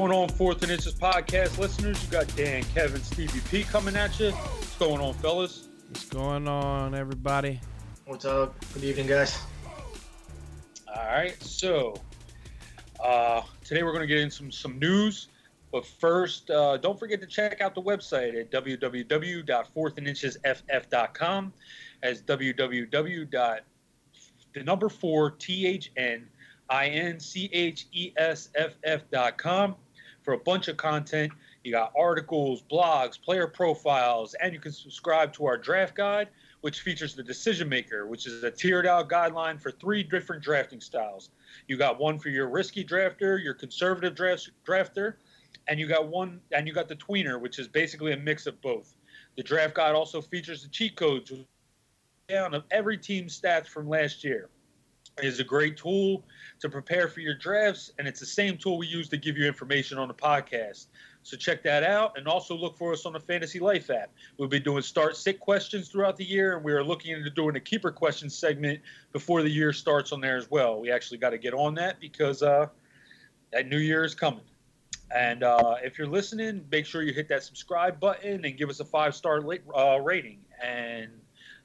going on, Fourth and Inches podcast listeners? You got Dan, Kevin, Stevie P coming at you. What's going on, fellas? What's going on, everybody? What's up? Good evening, guys. All right, so uh, today we're going to get in some some news, but first, uh, don't forget to check out the website at www.fourthandinchesff.com as www. the number four t h n i n c h e s f f dot com for a bunch of content. You got articles, blogs, player profiles, and you can subscribe to our draft guide, which features the decision maker, which is a tiered out guideline for three different drafting styles. You got one for your risky drafter, your conservative draft, drafter, and you got one and you got the tweener, which is basically a mix of both. The draft guide also features the cheat codes down of every team's stats from last year. Is a great tool to prepare for your drafts, and it's the same tool we use to give you information on the podcast. So check that out, and also look for us on the Fantasy Life app. We'll be doing start sit questions throughout the year, and we are looking into doing a keeper questions segment before the year starts on there as well. We actually got to get on that because uh, that New Year is coming. And uh, if you're listening, make sure you hit that subscribe button and give us a five star uh, rating. And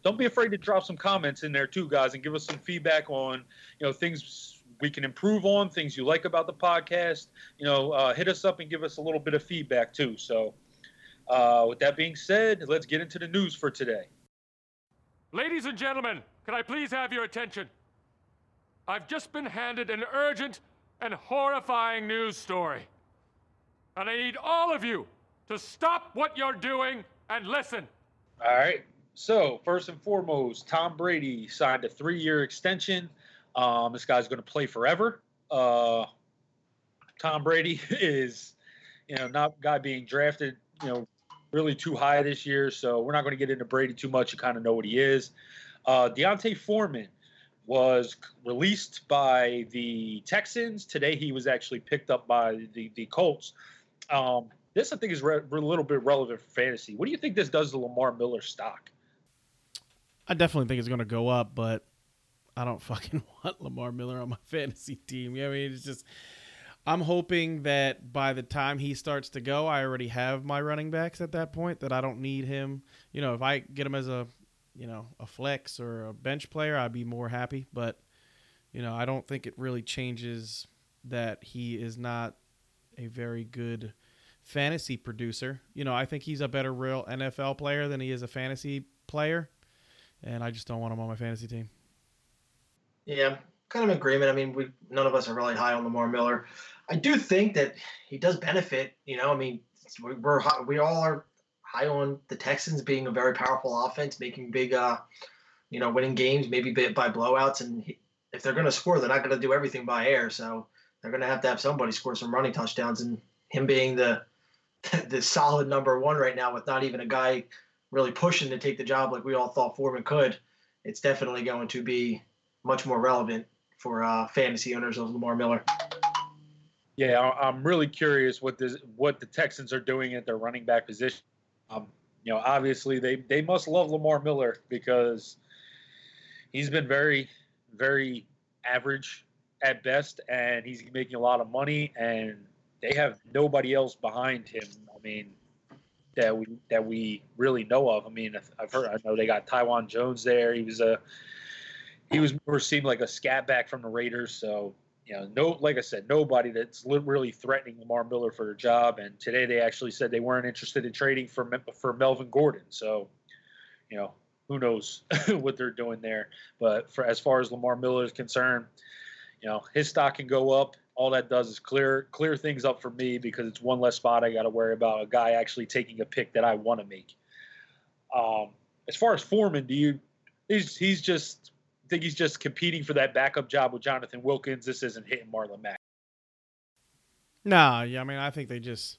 don't be afraid to drop some comments in there too, guys, and give us some feedback on you know things we can improve on, things you like about the podcast. You know, uh, hit us up and give us a little bit of feedback too. So, uh, with that being said, let's get into the news for today. Ladies and gentlemen, can I please have your attention? I've just been handed an urgent and horrifying news story. And I need all of you to stop what you're doing and listen. All right. So, first and foremost, Tom Brady signed a three year extension. Um, this guy's going to play forever. Uh, Tom Brady is, you know, not guy being drafted, you know, really too high this year. So, we're not going to get into Brady too much. You kind of know what he is. Uh, D'Onta Foreman was released by the Texans. Today, he was actually picked up by the, the Colts. Um, this, I think, is re- a little bit relevant for fantasy. What do you think this does to Lamar Miller's stock? I definitely think it's going to go up, but I don't fucking want Lamar Miller on my fantasy team. Yeah, I mean, it's just I'm hoping that by the time he starts to go, I already have my running backs at that point. That I don't need him. You know, if I get him as a you know a flex or a bench player, I'd be more happy. But you know, I don't think it really changes that he is not a very good fantasy producer. You know, I think he's a better real NFL player than he is a fantasy player and I just don't want him on my fantasy team. Yeah, kind of agreement. I mean, we none of us are really high on Lamar Miller. I do think that he does benefit. You know, I mean, we're we all are high on the Texans being a very powerful offense, making big, uh, you know, winning games, maybe by blowouts. And if they're going to score, they're not going to do everything by air. So they're going to have to have somebody score some running touchdowns. And him being the the solid number one right now, with not even a guy really pushing to take the job like we all thought Foreman could, it's definitely going to be much more relevant for uh, fantasy owners of Lamar Miller. Yeah, I'm really curious what this what the Texans are doing at their running back position. Um, you know, obviously they they must love Lamar Miller because he's been very very average at best, and he's making a lot of money, and they have nobody else behind him. I mean, that we that we really know of. I mean, I've heard I know they got Taiwan Jones there. He was a he was more seemed like a scat back from the Raiders. So you know, no, like I said, nobody that's really threatening Lamar Miller for a job. And today they actually said they weren't interested in trading for for Melvin Gordon. So you know, who knows what they're doing there. But for as far as Lamar Miller is concerned, you know, his stock can go up all that does is clear clear things up for me because it's one less spot I got to worry about a guy actually taking a pick that I want to make. Um, as far as Foreman, do you he's he's just think he's just competing for that backup job with Jonathan Wilkins. This isn't hitting Marlon Mack. Nah, yeah, I mean I think they just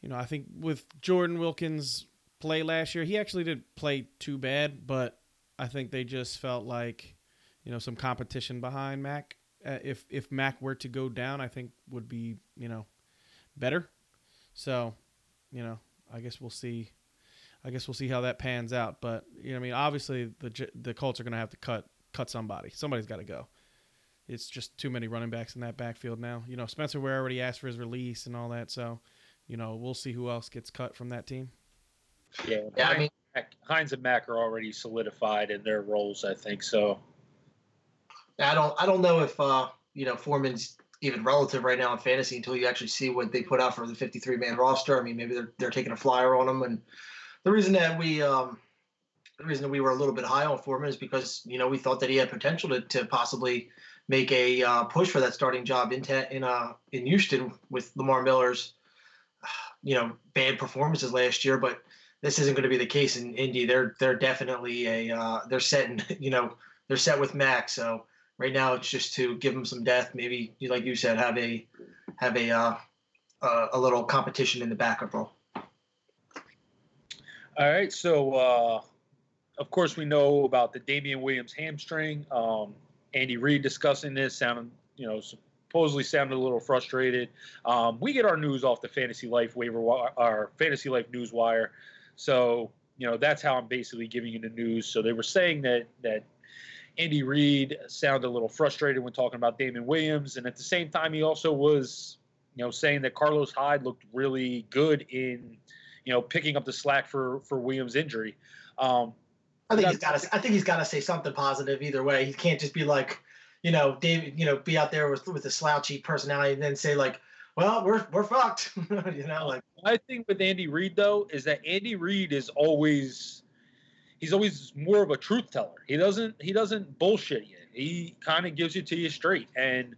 you know, I think with Jordan Wilkins play last year, he actually didn't play too bad, but I think they just felt like, you know, some competition behind Mack uh, if if Mack were to go down, I think would be you know better. So, you know, I guess we'll see. I guess we'll see how that pans out. But you know, I mean, obviously the the Colts are going to have to cut cut somebody. Somebody's got to go. it's just too many running backs in that backfield now. You know, Spencer Ware already asked for his release and all that, so you know we'll see who else gets cut from that team. Yeah, Yeah, I mean, Mack, Hines and Mack are already solidified in their roles. I think so. I don't I don't know if uh, you know Foreman's even relative right now in fantasy until you actually see what they put out for the 53 man roster. I mean, maybe they're they're taking a flyer on him, and the reason that we um, the reason that we were a little bit high on Foreman is because you know we thought that he had potential to, to possibly make a uh, push for that starting job in in uh in Houston with Lamar Miller's you know bad performances last year, but this isn't going to be the case in Indy. They're they're definitely a uh, they're set in you know they're set with Max. So right now it's just to give them some depth. Maybe like you said, have a have a uh, uh, a little competition in the backup role. All right, so uh, of course we know about the Damien Williams hamstring. Um, Andy Reid discussing this sounded, you know, supposedly sounded a little frustrated. Um, we get our news off the Fantasy Life waiver, our Fantasy Life news wire. So you know that's how I'm basically giving you the news. So they were saying that that Andy Reid sounded a little frustrated when talking about Damien Williams, and at the same time he also was, you know, saying that Carlos Hyde looked really good in, you know, picking up the slack for for Williams' injury. Um, I think he's got to. I think he's got to say something positive either way. He can't just be like, you know, David. You know, be out there with with a slouchy personality and then say like, "Well, we're we're fucked." you know, like My thing with Andy Reid though is that Andy Reid is always he's always more of a truth teller. He doesn't he doesn't bullshit you. He kind of gives it to you straight. And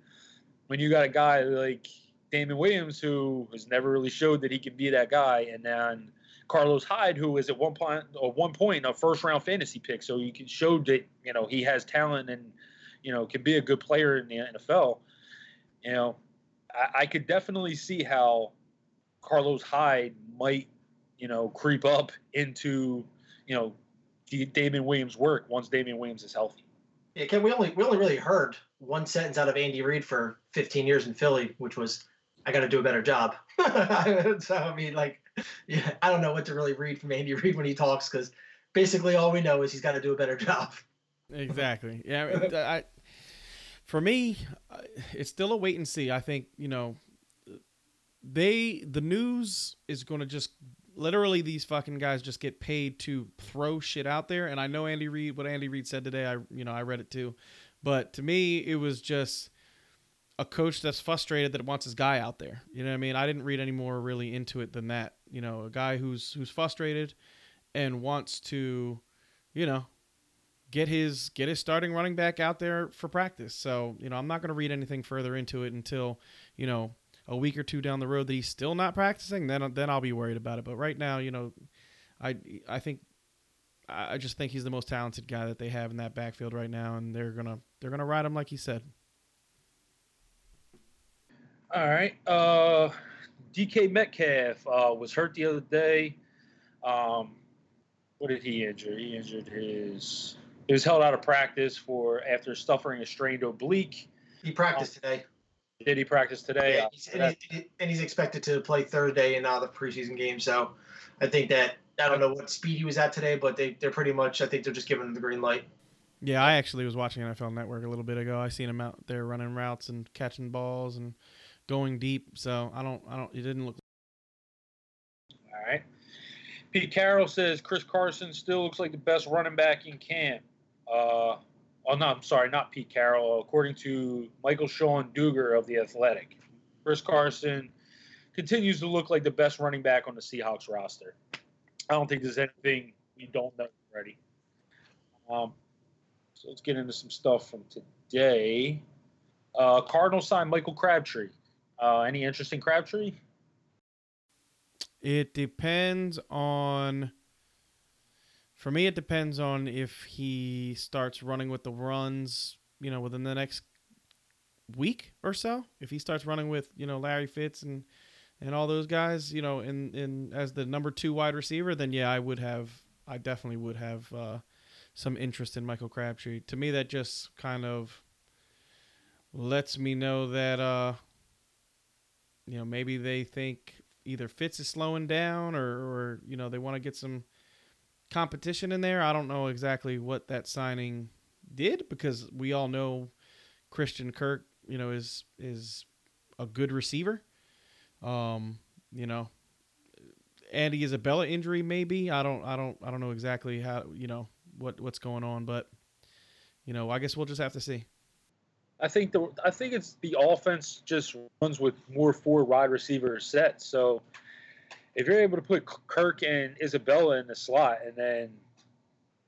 when you got a guy like Damien Williams who has never really showed that he can be that guy, and then Carlos Hyde who is at one point or one point a first round fantasy pick, so you can show that you know he has talent and you know can be a good player in the NFL. You know, I, I could definitely see how Carlos Hyde might, you know, creep up into, you know, D- Damien Williams' work once Damien Williams is healthy. yeah, Ken, we only we only really heard one sentence out of Andy Reid for 15 years in Philly, which was, "I got to do a better job." so I mean, like, yeah, I don't know what to really read from Andy Reid when he talks because basically all we know is he's got to do a better job. Exactly. Yeah. I, I, for me, uh, it's still a wait and see. I think you know, they the news is going to just literally these fucking guys just get paid to throw shit out there. And I know Andy Reid, what Andy Reid said today. I you know I read it too, but to me it was just a coach that's frustrated that wants his guy out there. You know what I mean? I didn't read any more really into it than that. You know, a guy who's who's frustrated and wants to, you know, get his get his starting running back out there for practice. So, you know, I'm not going to read anything further into it until, you know, a week or two down the road that he's still not practicing, then then I'll be worried about it. But right now, you know, I I think I I just think he's the most talented guy that they have in that backfield right now and they're going to they're going to ride him like he said. All right. Uh, DK Metcalf uh, was hurt the other day. Um, what did he injure? He injured his. He was held out of practice for after suffering a strained oblique. He practiced today. Did he practice today? Yeah, he's, and, he's, and he's expected to play Thursday in uh, the preseason game. So I think that I don't know what speed he was at today, but they they're pretty much I think they're just giving him the green light. Yeah, I actually was watching NFL Network a little bit ago. I seen him out there running routes and catching balls and going deep. So I don't, I don't. It didn't look. All right. Pete Carroll says Chris Carson still looks like the best running back in camp. Uh, oh no, I'm sorry, not Pete Carroll. According to Michael-Shawn Dugar of the Athletic, Chris Carson continues to look like the best running back on the Seahawks roster. I don't think there's anything we don't know already. Um, so let's get into some stuff from today. Uh, Cardinals signed Michael Crabtree. Uh, any interest in Crabtree? It depends on. For me, it depends on if he starts running with the runs, you know, within the next week or so. If he starts running with, you know, Larry Fitz and and all those guys, you know, in in as the number two wide receiver, then yeah, I would have, I definitely would have uh, some interest in Michael Crabtree. To me, that just kind of lets me know that, uh, you know, maybe they think either Fitz is slowing down or, or you know, they want to get some competition in there. I don't know exactly what that signing did because we all know Christian Kirk, you know, is is a good receiver. Um, you know, Andy Isabella injury maybe. I don't I don't I don't know exactly how you know what what's going on, but you know, I guess we'll just have to see. I think the I think it's the offense just runs with more four wide receiver sets. So if you're able to put Kirk and Isabella in the slot and then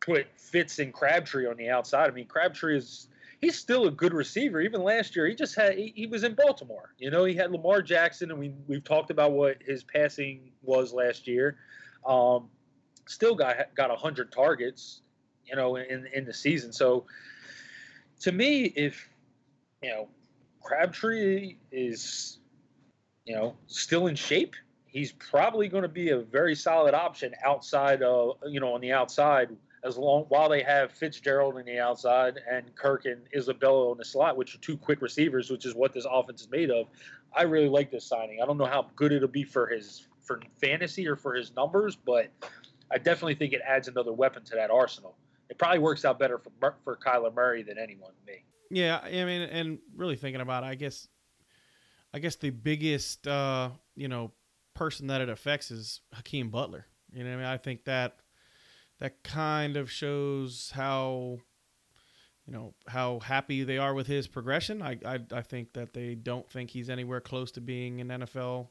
put Fitz and Crabtree on the outside, I mean Crabtree is he's still a good receiver. Even last year, he just had he, he, was in Baltimore. You know, he had Lamar Jackson, and we we've talked about what his passing was last year. Um, still got got hundred targets, you know, in in the season. So to me, if you know Crabtree is you know still in shape, he's probably going to be a very solid option outside of you know on the outside as long while they have Fitzgerald on the outside and Kirk and Isabella on the slot, which are two quick receivers, which is what this offense is made of. I really like this signing. I don't know how good it'll be for his for fantasy or for his numbers, but I definitely think it adds another weapon to that arsenal. It probably works out better for for Kyler Murray than anyone me. Yeah, I mean, and really thinking about it, I guess, I guess the biggest, uh, you know, person that it affects is Hakeem Butler. You know, I mean, I think that that kind of shows how you know how happy they are with his progression. I, I I think that they don't think he's anywhere close to being an NFL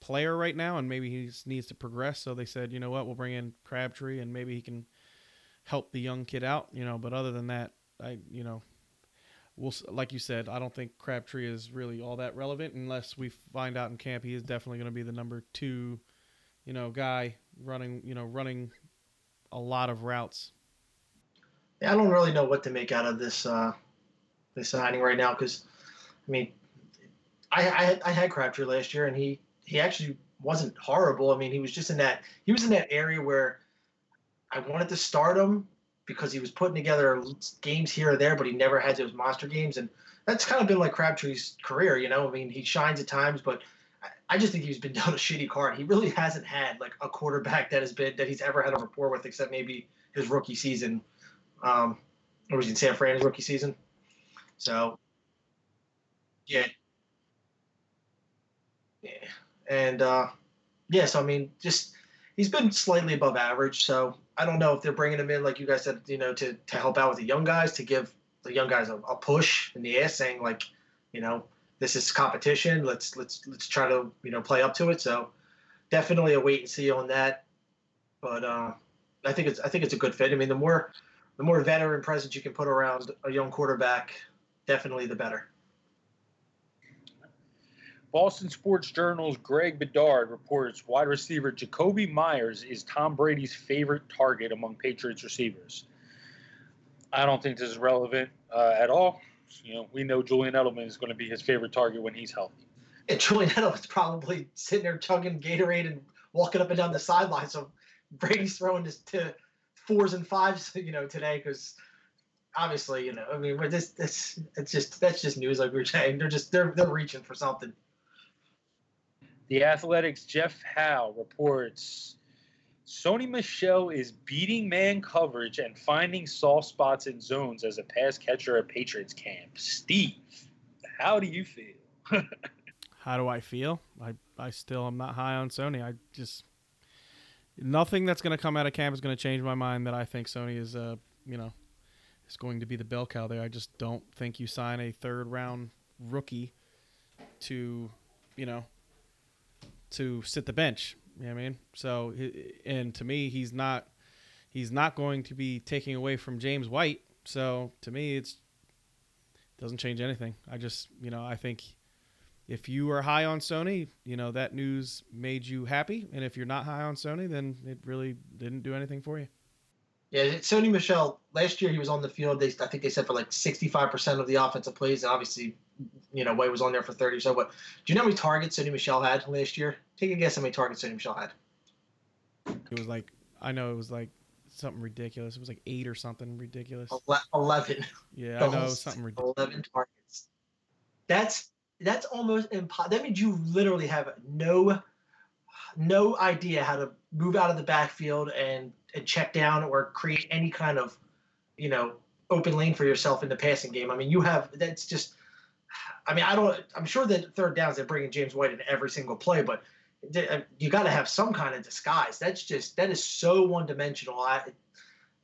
player right now, and maybe he needs to progress. So they said, you know what, we'll bring in Crabtree, and maybe he can help the young kid out. You know, but other than that, I you know, we'll like you said, I don't think Crabtree is really all that relevant unless we find out in camp he is definitely going to be the number two, you know, guy running you know running a lot of routes. Yeah, I don't really know what to make out of this uh, this signing right now because, I mean, I, I had, I had Crabtree last year and he he actually wasn't horrible. I mean, he was just in that he was in that area where I wanted to start him because he was putting together games here or there, but he never had those monster games, and that's kind of been like Crabtree's career. You know, I mean, he shines at times, but I just think he's been dealt a shitty card. He really hasn't had like a quarterback that has been that he's ever had a rapport with, except maybe his rookie season, um, or was he in San Fran his rookie season? So, yeah, yeah, and uh, yeah. So I mean, just he's been slightly above average. So I don't know if they're bringing him in, like you guys said, you know, to to help out with the young guys, to give the young guys a, a push in the ass, saying like, you know this is competition. Let's let's let's try to you know play up to it. So definitely a wait and see on that. But uh, I think it's I think it's a good fit. I mean, the more the more veteran presence you can put around a young quarterback, definitely the better. Boston Sports Journal's Greg Bedard reports wide receiver Jakobi Meyers is Tom Brady's favorite target among Patriots receivers. I don't think this is relevant uh, at all. You know, we know Julian Edelman is going to be his favorite target when he's healthy. And Julian Edelman's probably sitting there chugging Gatorade and walking up and down the sideline. So Brady's throwing this to fours and fives, you know, today because obviously, you know, I mean, it's just that's just news, like we are saying. They're just they're they're reaching for something. The Athletics' Jeff Howe reports Sony Michel is beating man coverage and finding soft spots in zones as a pass catcher at Patriots camp. Steve, how do you feel? how do I feel? I, I still am not high on Sony. I just nothing that's going to come out of camp is going to change my mind that I think Sony is uh you know is going to be the bell cow there. I just don't think you sign a third round rookie to you know to sit the bench. You know what I mean? So, and to me, he's not he's not going to be taking away from James White. So to me, it's doesn't change anything. I just you know I think if you are high on Sony, you know that news made you happy, and if you're not high on Sony, then it really didn't do anything for you. Yeah, Sony Michel. Last year he was on the field. They, I think they said for like 65% of the offensive plays, and obviously, you know, White was on there for 30 or so. But do you know how many targets Sony Michel had last year? Take a guess how many targets Sony Michel had. It was like I know it was like something ridiculous. It was like eight or something ridiculous. Eleven. Yeah, I know something ridiculous. Eleven targets. That's that's almost impossible. That means you literally have no no idea how to move out of the backfield and, and check down or create any kind of you know open lane for yourself in the passing game. I mean, you have that's just. I mean, I don't. I'm sure that third downs they're bringing James White in every single play, but uh, you got to have some kind of disguise. That's just that is so one dimensional. I,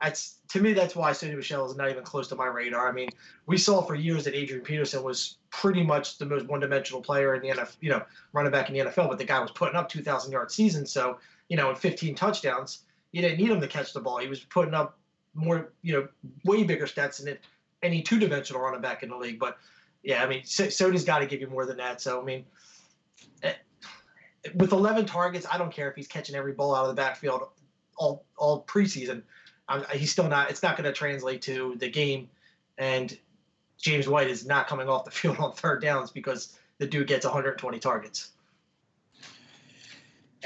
that's to me that's why Sony Michel is not even close to my radar. I mean, we saw for years that Adrian Peterson was pretty much the most one-dimensional player in the NFL, you know, running back in the NFL, but the guy was putting up 2,000 yard seasons, so you know, in 15 touchdowns, you didn't need him to catch the ball. He was putting up more, you know, way bigger stats than any two-dimensional running back in the league. But yeah, I mean, Sony's got to give you more than that. So I mean, eh, with 11 targets, I don't care if he's catching every ball out of the backfield all all preseason. I'm, he's still not. It's not going to translate to the game, and James White is not coming off the field on third downs because the dude gets 120 targets.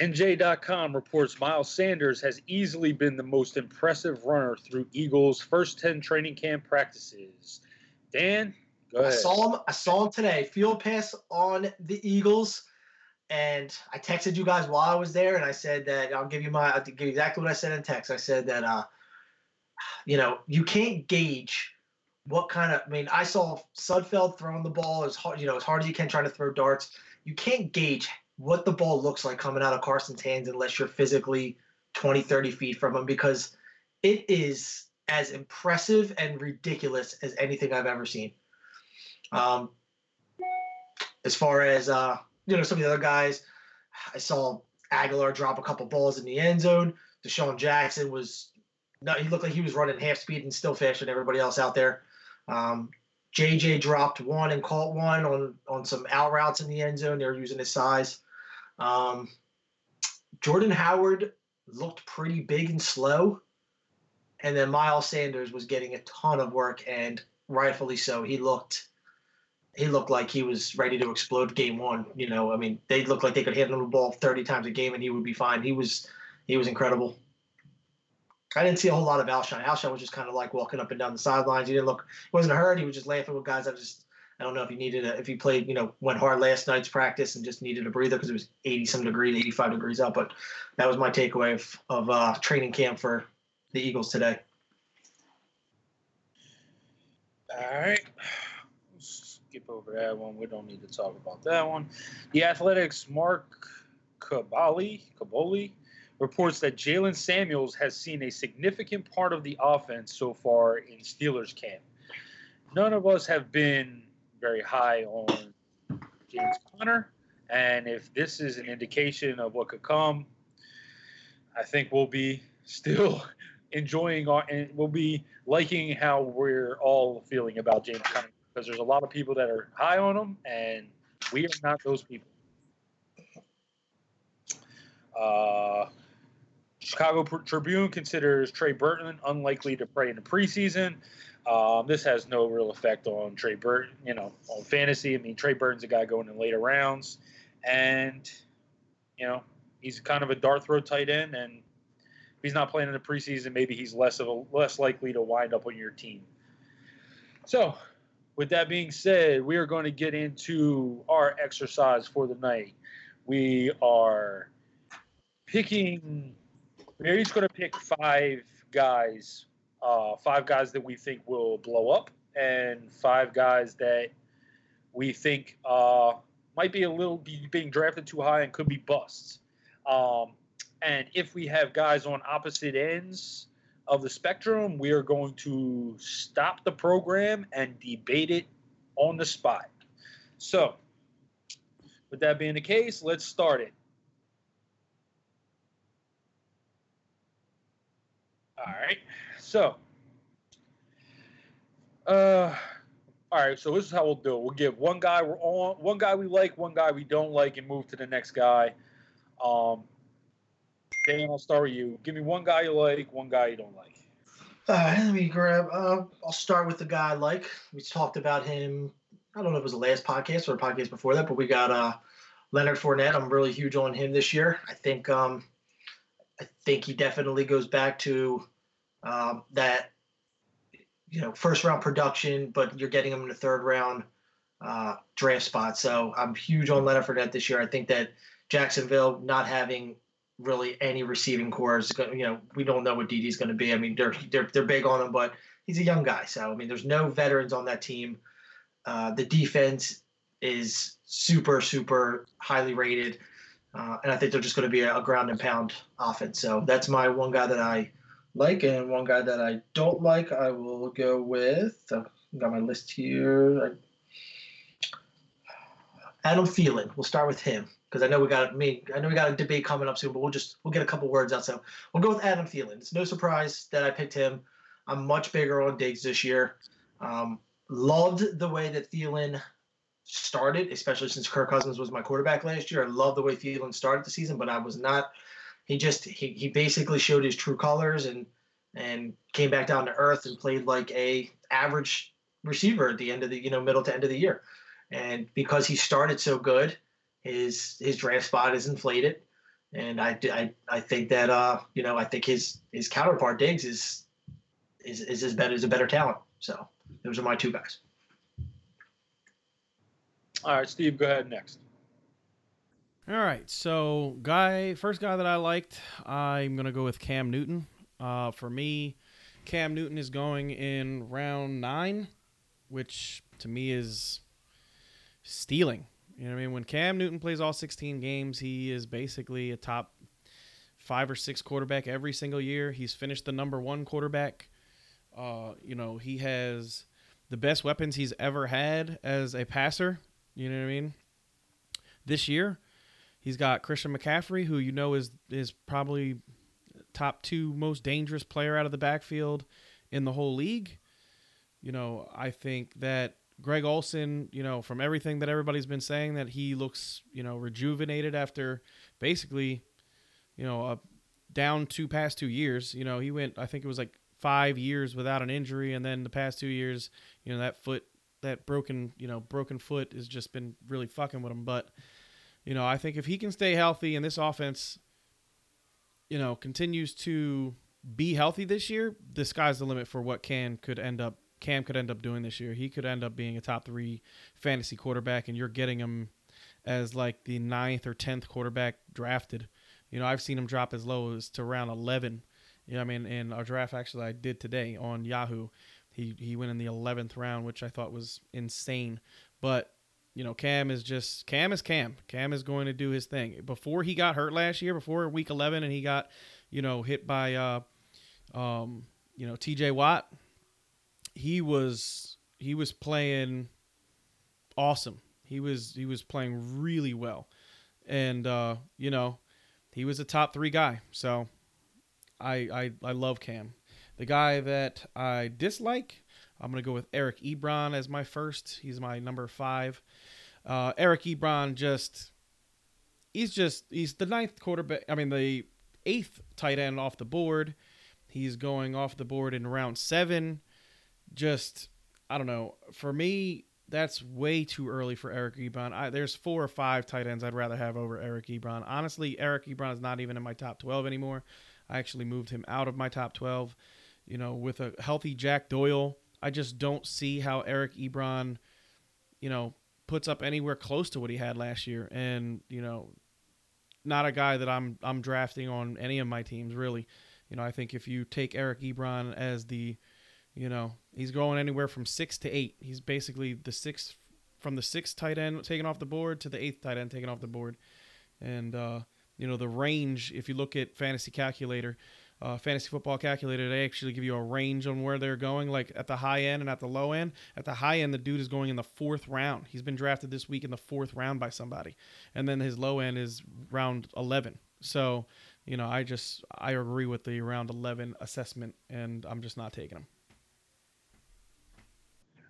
NJ.com reports Miles Sanders has easily been the most impressive runner through Eagles' first 10 training camp practices. Dan, go ahead. I saw him. I saw him today. Field pass on the Eagles, and I texted you guys while I was there, and I said that I'll give you my. I'll give you exactly what I said in text. I said that, uh, you know, you can't gauge what kind of. I mean, I saw Sudfeld throwing the ball as hard, you know, as hard as you can, trying to throw darts. You can't gauge what the ball looks like coming out of Carson's hands unless you're physically 20, 30 feet from him because it is as impressive and ridiculous as anything I've ever seen. Um, as far as uh, you know, some of the other guys, I saw Agholor drop a couple balls in the end zone. DeSean Jackson was no, he looked like he was running half speed and still faster than everybody else out there. Um, JJ dropped one and caught one on on some out routes in the end zone. They were using his size. Um, Jordan Howard looked pretty big and slow. And then Miles Sanders was getting a ton of work, and rightfully so. He looked he looked like he was ready to explode game one. You know, I mean, they looked like they could handle the ball 30 times a game and he would be fine. He was he was incredible. I didn't see a whole lot of Alshon. Alshon was just kind of like walking up and down the sidelines. He didn't look, he wasn't hurt. He was just laughing with guys. I just I don't know if he needed a, if he played, you know, went hard last night's practice and just needed a breather because it was 80 some degrees, 85 degrees out. But that was my takeaway of, of uh, training camp for the Eagles today. All right. Let's Skip over that one. We don't need to talk about that one. The Athletics' Mark Kaboly, Kaboly reports that Jaylen Samuels has seen a significant part of the offense so far in Steelers camp. None of us have been very high on James Conner. And if this is an indication of what could come, I think we'll be still enjoying our and we'll be liking how we're all feeling about James Conner because there's a lot of people that are high on him and we are not those people. Uh, Chicago Tribune considers Trey Burton unlikely to play in the preseason. Um, this has no real effect on Trey Burton, you know, on fantasy. I mean, Trey Burton's a guy going in later rounds, and you know, he's kind of a dart throw tight end, and if he's not playing in the preseason, maybe he's less of a less likely to wind up on your team. So, with that being said, we are going to get into our exercise for the night. We are picking. We're going to pick five guys uh, five guys that we think will blow up, and five guys that we think uh, might be a little be being drafted too high and could be busts. Um, and if we have guys on opposite ends of the spectrum, we are going to stop the program and debate it on the spot. So, with that being the case, let's start it. All right. So, uh, all right. So this is how we'll do it. We'll give one guy we're on, one guy we like, one guy we don't like, and move to the next guy. Um, Dan, I'll start with you. Give me one guy you like, one guy you don't like. All right, let me grab. Uh, I'll start with the guy I like. We talked about him. I don't know if it was the last podcast or a podcast before that, but we got uh, Leonard Fournette. I'm really huge on him this year. I think um, I think he definitely goes back to um, that you know first round production, but you're getting them in the third round uh, draft spot. So I'm huge on Leonard Fournette this year. I think that Jacksonville not having really any receiving cores, you know, we don't know what Dede's going to be. I mean, they're they're they're big on him, but he's a young guy. So I mean, there's no veterans on that team. Uh, the defense is super super highly rated, uh, and I think they're just going to be a, a ground and pound offense. So that's my one guy that I like, and one guy that I don't like. I will go with. I've got my list here. Adam Thielen. We'll start with him because I know we got me. I know we got a debate coming up soon, but we'll just we'll get a couple words out. So we'll go with Adam Thielen. It's no surprise that I picked him. I'm much bigger on Diggs this year. Um, loved the way that Thielen started, especially since Kirk Cousins was my quarterback last year. I love the way Thielen started the season, but I was not. He just he, he basically showed his true colors and and came back down to earth and played like a average receiver at the end of the you know middle to end of the year. And because he started so good, his his draft spot is inflated. And I, I, I think that uh you know I think his his counterpart Diggs is is is as better is a better talent. So those are my two guys. All right, Steve, go ahead next. All right, so guy, first guy that I liked, I'm gonna go with Cam Newton. Uh, for me, Cam Newton is going in round nine, which to me is stealing. You know what I mean? When Cam Newton plays all 16 games, he is basically a top five or six quarterback every single year. He's finished the number one quarterback. Uh, you know, he has the best weapons he's ever had as a passer. You know what I mean? This year, he's got Christian McCaffrey, who you know is is probably top two most dangerous player out of the backfield in the whole league. You know, I think that Greg Olsen, you know, from everything that everybody's been saying, that he looks, you know, rejuvenated after basically, you know, a down two past two years. You know, he went, I think it was like five years without an injury, and then the past two years, you know, that foot, that broken, you know, broken foot has just been really fucking with him. But, you know, I think if he can stay healthy and this offense, you know, continues to be healthy this year, the sky's the limit for what can could end up Cam could end up doing this year. He could end up being a top three fantasy quarterback, and you're getting him as like the ninth or tenth quarterback drafted. You know, I've seen him drop as low as to round eleven. You know, I mean, in our draft actually I did today on Yahoo, he he went in the eleventh round, which I thought was insane. But you know, Cam is just Cam is Cam. Cam is going to do his thing. Before he got hurt last year, before week eleven, and he got you know hit by uh, um, you know T.J. Watt he was he was playing awesome. He was he was playing really well, and uh, you know he was a top three guy. So I I I love Cam. The guy that I dislike, I'm gonna go with Eric Ebron as my first. He's my number five. Uh, Eric Ebron just he's just he's the ninth quarterback. I mean the eighth tight end off the board. He's going off the board in round seven just I don't know. For me, that's way too early for Eric Ebron. I, there's four or five tight ends I'd rather have over Eric Ebron. Honestly, Eric Ebron is not even in my top 12 anymore. I actually moved him out of my top 12. You know, with a healthy Jack Doyle, I just don't see how Eric Ebron, you know, puts up anywhere close to what he had last year. And you know, not a guy that I'm I'm drafting on any of my teams really. You know, I think if you take Eric Ebron as the you know, he's going anywhere from six to eight. He's basically the sixth from the sixth tight end taken off the board to the eighth tight end taken off the board. And uh, you know, the range, if you look at fantasy calculator, uh, fantasy football calculator, they actually give you a range on where they're going, like at the high end and at the low end. At the high end, the dude is going in the fourth round. He's been drafted this week in the fourth round by somebody. And then his low end is round 11. So, you know, I just, I agree with the round 11 assessment, and I'm just not taking him.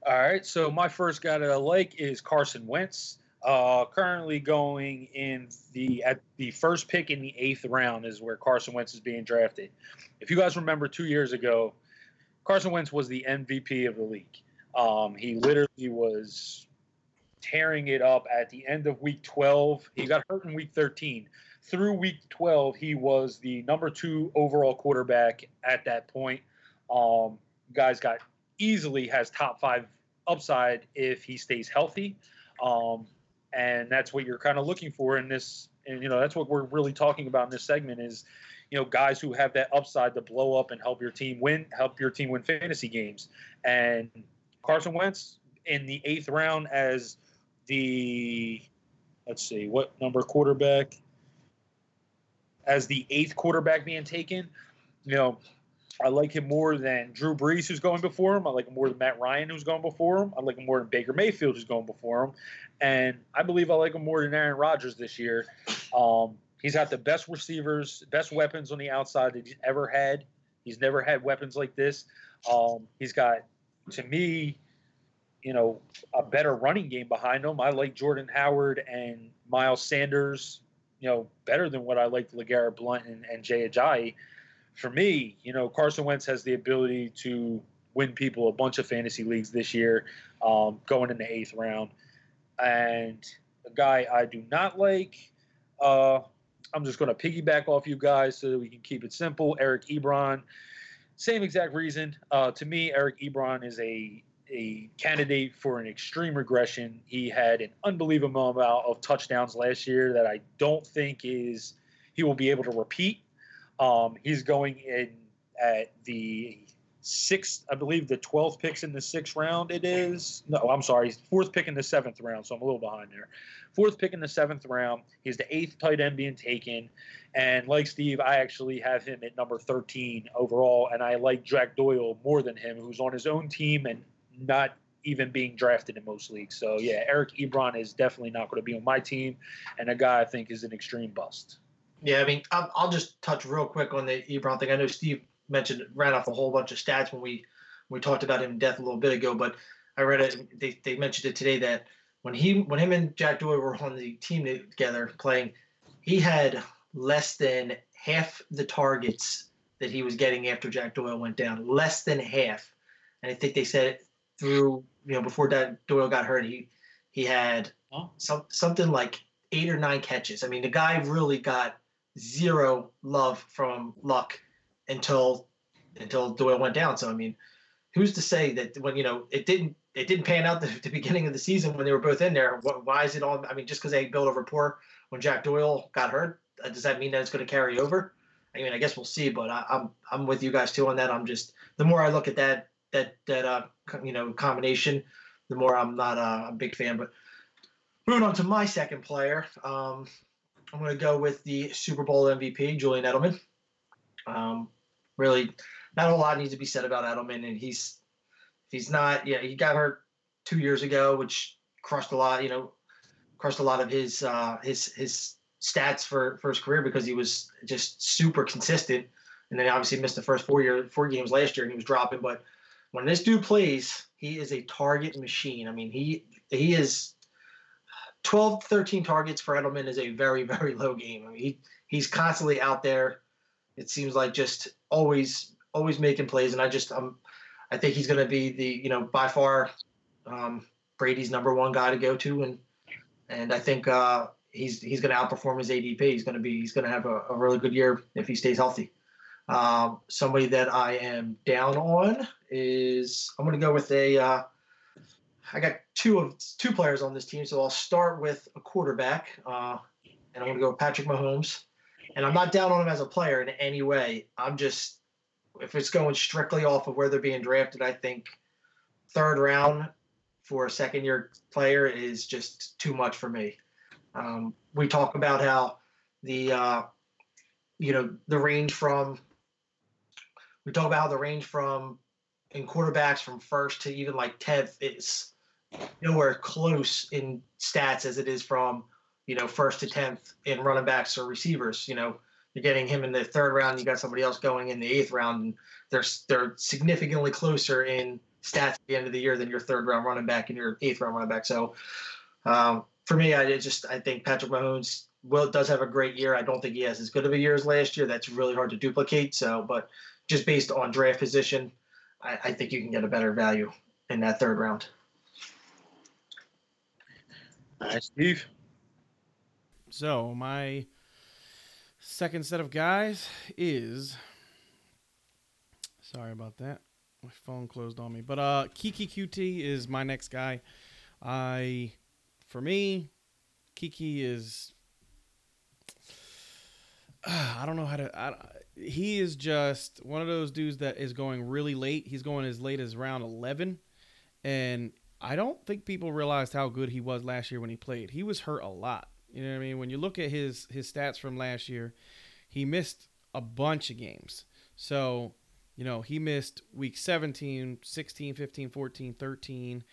All right, so my first guy that I like is Carson Wentz. Uh, currently going in the at the first pick in the eighth round is where Carson Wentz is being drafted. If you guys remember two years ago, Carson Wentz was the MVP of the league. Um, he literally was tearing it up at the end of week 12. He got hurt in week 13. Through week 12, he was the number two overall quarterback at that point. Um, guys got easily has top five upside if he stays healthy. Um, and that's what you're kind of looking for in this and you know that's what we're really talking about in this segment is, you know, guys who have that upside to blow up and help your team win, help your team win fantasy games. And Carson Wentz in the eighth round as the, let's see, what number quarterback? As the eighth quarterback being taken, you know, I like him more than Drew Brees, who's going before him. I like him more than Matt Ryan, who's going before him. I like him more than Baker Mayfield, who's going before him. And I believe I like him more than Aaron Rodgers this year. Um, he's got the best receivers, best weapons on the outside that he's ever had. He's never had weapons like this. Um, he's got, to me, you know, a better running game behind him. I like Jordan Howard and Miles Sanders, you know, better than what I liked LeGarrette Blount and, and Jay Ajayi for me, you know, Carson Wentz has the ability to win people a bunch of fantasy leagues this year, um, going in the eighth round. And a guy I do not like, uh, I'm just going to piggyback off you guys so that we can keep it simple. Eric Ebron, same exact reason. Uh, to me, Eric Ebron is a a candidate for an extreme regression. He had an unbelievable amount of touchdowns last year that I don't think is he will be able to repeat. Um, he's going in at the sixth, I believe, the twelfth picks in the sixth round. It is no, I'm sorry, fourth pick in the seventh round. So I'm a little behind there. Fourth pick in the seventh round. He's the eighth tight end being taken, and like Steve, I actually have him at number 13 overall, and I like Jack Doyle more than him, who's on his own team and not even being drafted in most leagues. So yeah, Eric Ebron is definitely not going to be on my team, and a guy I think is an extreme bust. Yeah, I mean, I'll, I'll just touch real quick on the Ebron thing. I know Steve mentioned ran off a whole bunch of stats when we we talked about him in depth a little bit ago, but I read it. They, they mentioned it today that when he when him and Jack Doyle were on the team together playing, he had less than half the targets that he was getting after Jack Doyle went down. Less than half, and I think they said it through you know before that Doyle got hurt, he he had some something like eight or nine catches. I mean, the guy really got zero love from Luck until until Doyle went down. So I mean, who's to say that when you know it didn't it didn't pan out the, the beginning of the season when they were both in there? What, why is it all? I mean, just because they built a rapport when Jack Doyle got hurt, uh, does that mean that it's going to carry over? I mean, I guess we'll see, but I, I'm I'm with you guys too on that. I'm just the more I look at that that that uh you know combination, the more I'm not uh, a big fan. But moving on to my second player, um, I'm going to go with the Super Bowl MVP, Julian Edelman. Um, really, not a lot needs to be said about Edelman, and he's he's not. Yeah, he got hurt two years ago, which crushed a lot. You know, crushed a lot of his uh, his his stats for for his career because he was just super consistent. And then he obviously missed the first four year four games last year, and he was dropping. But when this dude plays, he is a target machine. I mean, he he is 12, 13 targets for Edelman is a very, very low game. I mean, he, he's constantly out there. It seems like just always, always making plays. And I just, um, I think he's going to be the, you know, by far um, Brady's number one guy to go to. And, and I think uh, he's, he's going to outperform his ADP. He's going to be, he's going to have a, a, really good year if he stays healthy. Um, somebody that I am down on is I'm going to go with a, uh, I got two of two players on this team, so I'll start with a quarterback, uh, and I'm going to go Patrick Mahomes. And I'm not down on him as a player in any way. I'm just, if it's going strictly off of where they're being drafted, I think third round for a second year player is just too much for me. Um, we talk about how the, uh, you know, the range from, we talk about how the range from in quarterbacks from first to even like 10th is nowhere close in stats as it is from you know first to tenth in running backs or receivers. You know, you're getting him in the third round. You got somebody else going in the eighth round, and they're they're significantly closer in stats at the end of the year than your third round running back and your eighth round running back. So um, for me, I just I think Patrick Mahomes will does have a great year. I don't think he has as good of a year as last year. That's really hard to duplicate. So, but just based on draft position, I, I think you can get a better value in that third round. Nice, Steve. So my second set of guys is sorry about that. My phone closed on me. But uh Keke Coutee is my next guy. I for me, Keke is I don't know how to. I, he is just one of those dudes that is going really late. He's going as late as round 11. And I don't think people realized how good he was last year when he played. He was hurt a lot. You know what I mean? When you look at his his stats from last year, he missed a bunch of games. So, you know, he missed week 17, 16, 15, 14, 13.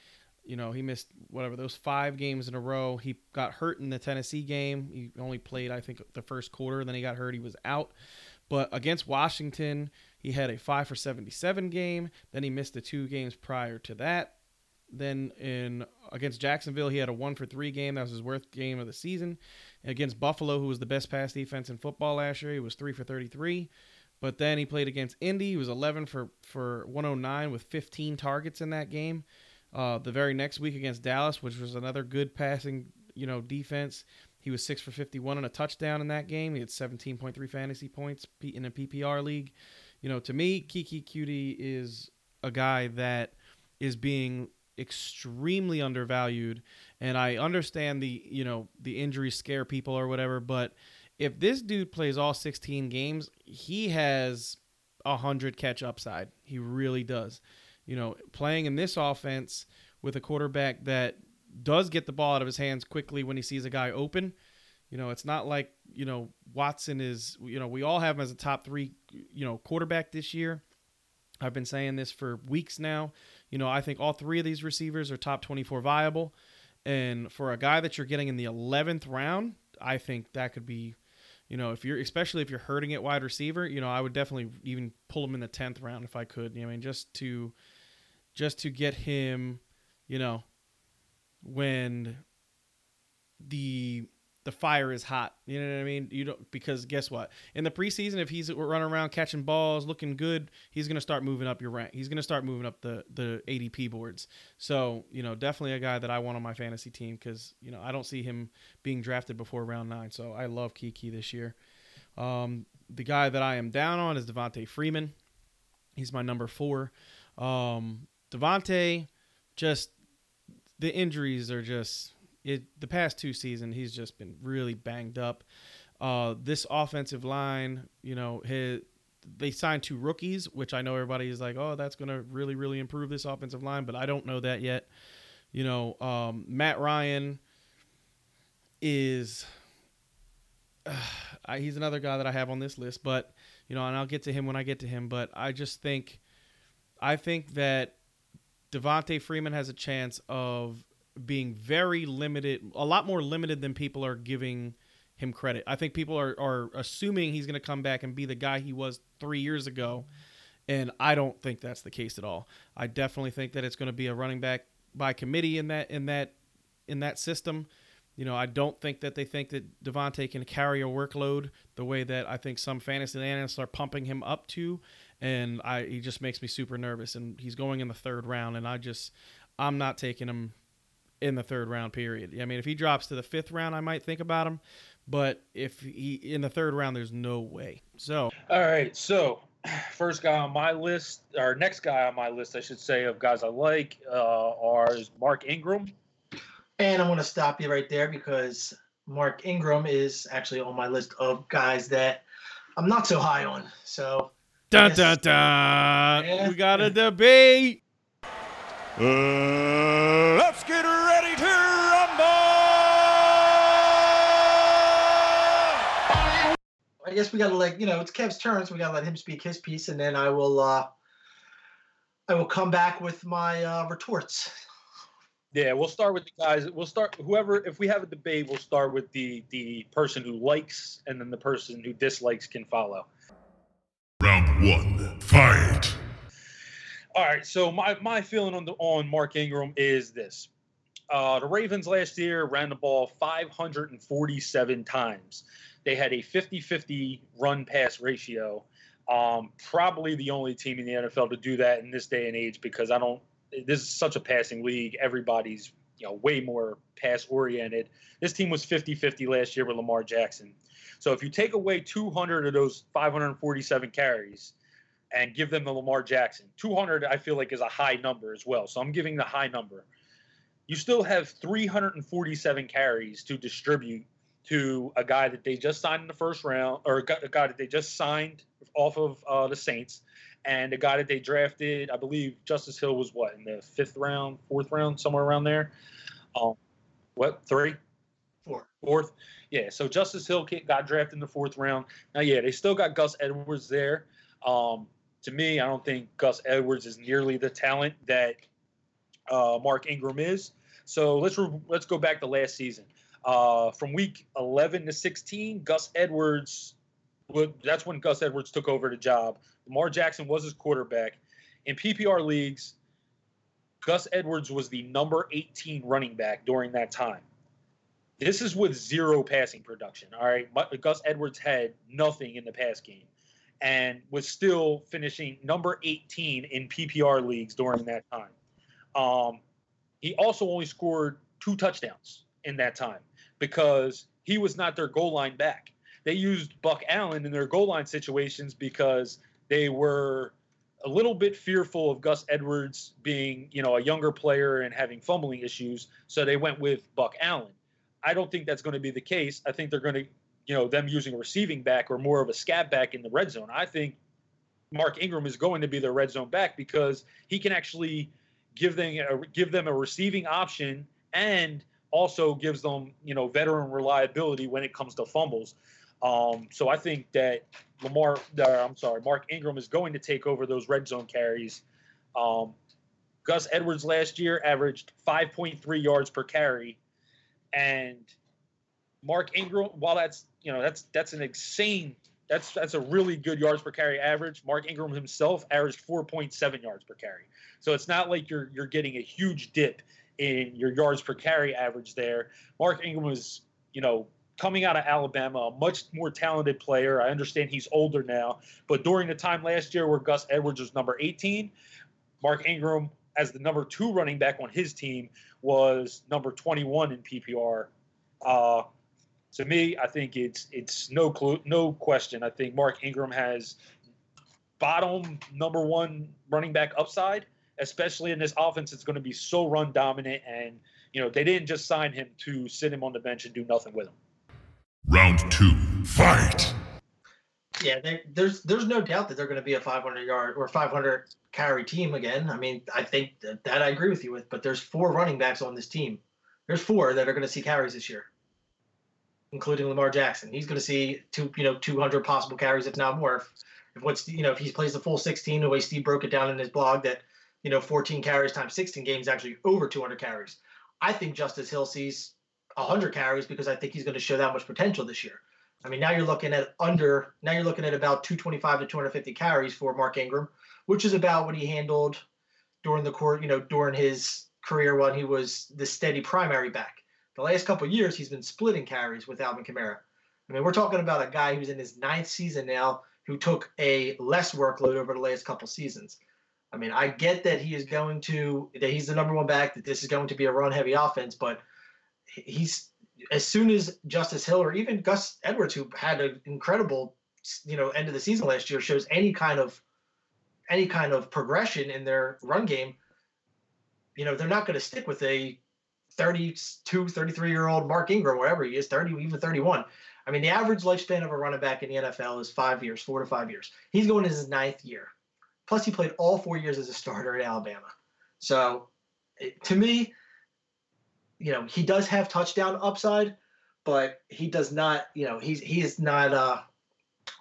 You know, he missed whatever those five games in a row. He got hurt in the Tennessee game. He only played, I think, the first quarter. Then he got hurt. He was out. But against Washington, he had a five for 77 game. Then he missed the two games prior to that. Then in against Jacksonville, he had a one for three game. That was his worst game of the season. Against Buffalo, who was the best pass defense in football last year, he was three for 33. But then he played against Indy. He was 11 for for 109 with 15 targets in that game. Uh, the very next week against Dallas, which was another good passing, you know, defense, he was six for 51 and a touchdown in that game. He had 17.3 fantasy points in a PPR league. You know, to me, Keke Coutee is a guy that is being extremely undervalued and I understand the you know the injuries scare people or whatever but if this dude plays all 16 games he has a hundred catch upside he really does you know playing in this offense with a quarterback that does get the ball out of his hands quickly when he sees a guy open you know, it's not like, you know, Watson is, you know, we all have him as a top three, you know, quarterback this year. I've been saying this for weeks now. You know, I think all three of these receivers are top 24 viable. And for a guy that you're getting in the 11th round, I think that could be, you know, if you're, especially if you're hurting at wide receiver, you know, I would definitely even pull him in the 10th round if I could. You know, I mean, just to, just to get him, you know, when the the fire is hot. You know what I mean? You don't because guess what? In the preseason, if he's running around catching balls, looking good, he's gonna start moving up your rank. He's gonna start moving up the the ADP boards. So you know, definitely a guy that I want on my fantasy team because you know I don't see him being drafted before round nine. So I love Keke this year. Um, the guy that I am down on is Devonta Freeman. He's my number four. Um, Devonta, just the injuries are just it the past two seasons he's just been really banged up. Uh, this offensive line, you know, his they signed two rookies, which I know everybody is like, oh, that's going to really, really improve this offensive line, but I don't know that yet. You know, um, Matt Ryan is uh, I, he's another guy that I have on this list, but you know, and I'll get to him when I get to him. But I just think, I think that Devonta Freeman has a chance of being very limited, a lot more limited than people are giving him credit. I think people are, are assuming he's going to come back and be the guy he was three years ago. And I don't think that's the case at all. I definitely think that it's going to be a running back by committee in that in that in that system. You know, I don't think that they think that Devonta can carry a workload the way that I think some fantasy analysts are pumping him up to, and I he just makes me super nervous. And he's going in the third round, and I just I'm not taking him in the third round period. I mean, if he drops to the fifth round, I might think about him, but if he in the third round, there's no way. So, all right. So, first guy on my list, or next guy on my list, I should say, of guys I like, uh, are Mark Ingram. And I'm going to stop you right there because Mark Ingram is actually on my list of guys that I'm not so high on. So, dun dun dun, yeah. we got a debate. Uh, let's get ready to rumble! I guess we gotta like you know it's Kev's turn, so we gotta let him speak his piece, and then I will uh, I will come back with my uh, retorts. Yeah, we'll start with the guys. We'll start whoever. If we have a debate, we'll start with the the person who likes, and then the person who dislikes can follow. Round one, fight. All right, so my, my feeling on the on Mark Ingram is this. Uh, the Ravens last year ran the ball 547 times. They had a 50-50 run pass ratio. Um, probably the only team in the NFL to do that in this day and age because I don't. This is such a passing league. Everybody's you know way more pass oriented. This team was 50-50 last year with Lamar Jackson. So if you take away 200 of those 547 carries, and give them the Lamar Jackson. 200, I feel like, is a high number as well. So I'm giving the high number. You still have 347 carries to distribute to a guy that they just signed in the first round, or a guy, that they just signed off of uh, the Saints, and a guy that they drafted. I believe Justice Hill was what in the fifth round, fourth round, somewhere around there. Um, what three? Four. Fourth. Yeah. So Justice Hill got drafted in the fourth round. Now, yeah, they still got Gus Edwards there. Um, to me, I don't think Gus Edwards is nearly the talent that uh, Mark Ingram is. So let's re- let's go back to last season. Uh, from week 11 to 16, Gus Edwards. That's when Gus Edwards took over the job. Lamar Jackson was his quarterback. In PPR leagues, Gus Edwards was the number 18 running back during that time. This is with zero passing production. All right. Gus Edwards had nothing in the pass game and was still finishing number 18 in PPR leagues during that time. Um, he also only scored two touchdowns in that time because he was not their goal line back. They used Buck Allen in their goal line situations because they were a little bit fearful of Gus Edwards being, you know, a younger player and having fumbling issues, so they went with Buck Allen. I don't think that's going to be the case. I think they're going to, you know, them using a receiving back or more of a scat back in the red zone. I think Mark Ingram is going to be their red zone back because he can actually give them a, give them a receiving option and also gives them you know veteran reliability when it comes to fumbles. Um, so I think that Lamar, uh, I'm sorry, Mark Ingram is going to take over those red zone carries. Um, Gus Edwards last year averaged 5.3 yards per carry, and Mark Ingram, while that's you know that's that's an insane that's that's a really good yards per carry average. Mark Ingram himself averaged 4.7 yards per carry. So it's not like you're you're getting a huge dip in your yards per carry average there. Mark Ingram was, you know, coming out of Alabama, a much more talented player. I understand he's older now, but during the time last year where Gus Edwards was number 18, Mark Ingram as the number 2 running back on his team was number 21 in PPR. Uh, to me, I think it's it's no clue, no question. I think Mark Ingram has bottom number one running back upside, especially in this offense. It's going to be so run dominant, and you know they didn't just sign him to sit him on the bench and do nothing with him. Round two, fight. Yeah, there's there's no doubt that they're going to be a 500 yard or 500 carry team again. I mean, I think that, that I agree with you with, but there's four running backs on this team. There's four that are going to see carries this year including Lamar Jackson. He's going to see two, you know, 200 possible carries, if not more. If, if what's, you know, if he plays the full 16, the way Steve broke it down in his blog, that, you know, 14 carries times 16 games actually over 200 carries. I think Justice Hill sees 100 carries because I think he's going to show that much potential this year. I mean, now you're looking at under, now you're looking at about 225 to 250 carries for Mark Ingram, which is about what he handled during the court, you know, during his career when he was the steady primary back. The last couple years, he's been splitting carries with Alvin Kamara. I mean, we're talking about a guy who's in his ninth season now who took a less workload over the last couple seasons. I mean, I get that he is going to that he's the number one back, that this is going to be a run heavy offense, but he's as soon as Justice Hill or even Gus Edwards, who had an incredible you know end of the season last year, shows any kind of any kind of progression in their run game, you know, they're not going to stick with a 32, 33 year old Mark Ingram, wherever he is, 30, even 31. I mean, the average lifespan of a running back in the NFL is five years, four to five years. He's going in his ninth year. Plus, he played all four years as a starter at Alabama. So, to me, you know, he does have touchdown upside, but he does not, you know, he's he is not uh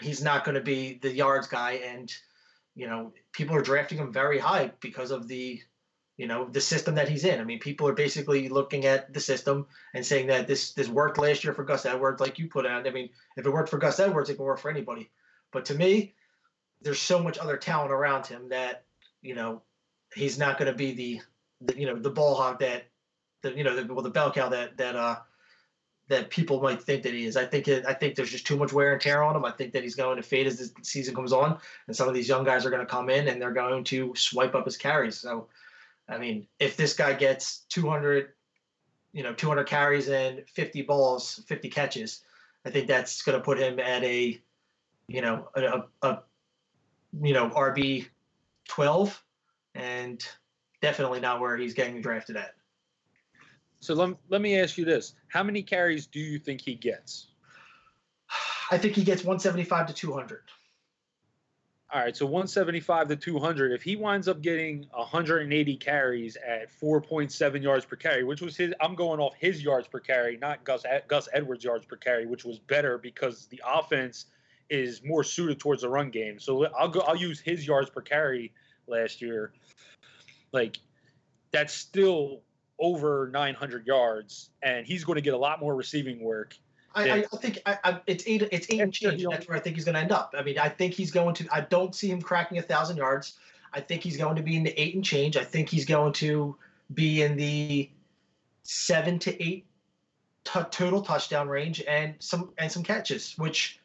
he's not going to be the yards guy and you know, people are drafting him very high because of the you know the system that he's in. I mean, people are basically looking at the system and saying that this this worked last year for Gus Edwards, like you put out. I mean, if it worked for Gus Edwards, it can work for anybody. But to me, there's so much other talent around him that you know he's not going to be the, the, you know the ball hog that the you know the, well the bell cow that that uh that people might think that he is. I think it, I think there's just too much wear and tear on him. I think that he's going to fade as the season comes on, and some of these young guys are going to come in and they're going to swipe up his carries. So I mean, if this guy gets 200, you know, 200 carries and 50 balls, 50 catches, I think that's going to put him at a, you know, a, a, a you know, RB 12 and definitely not where he's getting drafted at. So let, let me ask you this: How many carries do you think he gets? I think he gets 175 to 200. All right, so 175 to 200. If he winds up getting 180 carries at 4.7 yards per carry, which was his, I'm going off his yards per carry, not Gus Gus Edwards' yards per carry, which was better because the offense is more suited towards the run game. So I'll go. I'll use his yards per carry last year. Like that's still over 900 yards, and he's going to get a lot more receiving work. I, I, I think I, I, it's eight. It's eight and change. That's where I think he's going to end up. I mean, I think he's going to. I don't see him cracking a thousand yards. I think he's going to be in the eight and change. I think he's going to be in the seven to eight t- total touchdown range and some and some catches, which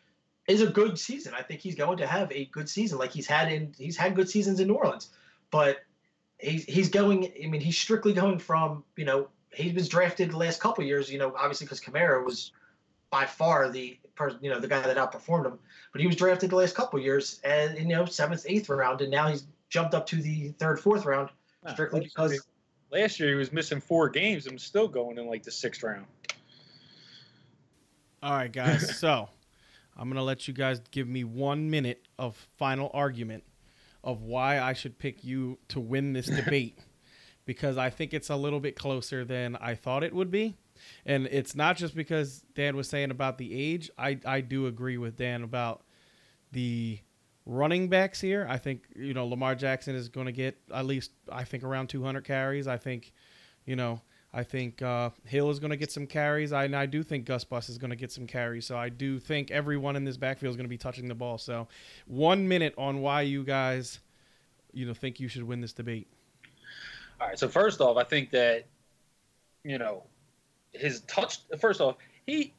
is a good season. I think he's going to have a good season, like he's had in he's had good seasons in New Orleans. But he's he's going. I mean, he's strictly going from you know he was drafted the last couple years. You know, obviously because Kamara was by far the person you know the guy that outperformed him. But he was drafted the last couple years and you know seventh, eighth round, and now he's jumped up to the third, fourth round strictly because. Last year he was missing four games and still going in like the sixth round. All right, guys. so I'm gonna let you guys give me one minute of final argument of why I should pick you to win this debate because I think it's a little bit closer than I thought it would be. And it's not just because Dan was saying about the age. I, I do agree with Dan about the running backs here. I think, you know, Lamar Jackson is going to get at least, I think, around 200 carries. I think, you know, I think uh, Hill is going to get some carries. I, and I do think Gus Bus is going to get some carries. So I do think everyone in this backfield is going to be touching the ball. So one minute on why you guys, you know, think you should win this debate. All right. So first off, I think that, you know, his touch. First off, he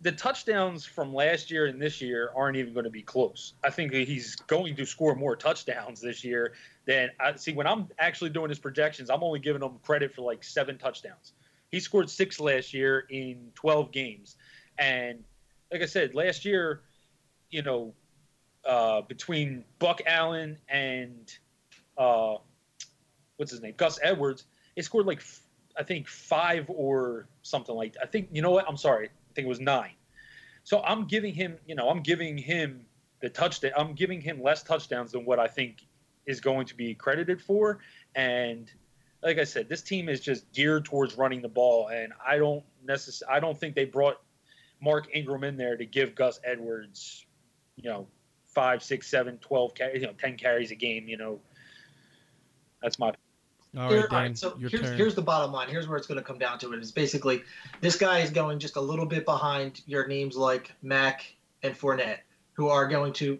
the touchdowns from last year and this year aren't even going to be close. I think he's going to score more touchdowns this year than I see when I'm actually doing his projections. I'm only giving him credit for like seven touchdowns. He scored six last year in 12 games, and like I said, last year, you know, uh, between Buck Allen and uh, what's his name, Gus Edwards, he scored like I think five or something like. That. I think you know what? I'm sorry think it was nine. So I'm giving him, you know, I'm giving him the touchdown. I'm giving him less touchdowns than what I think is going to be credited for. And like I said, this team is just geared towards running the ball, and I don't necessarily, I don't think they brought Mark Ingram in there to give Gus Edwards, you know, five, six, seven, twelve, you know, ten carries a game. You know, that's my all right, Dan, so here's, here's the bottom line. Here's where it's going to come down to it. Is basically this guy is going just a little bit behind your names like Mack and Fournette, who are going to.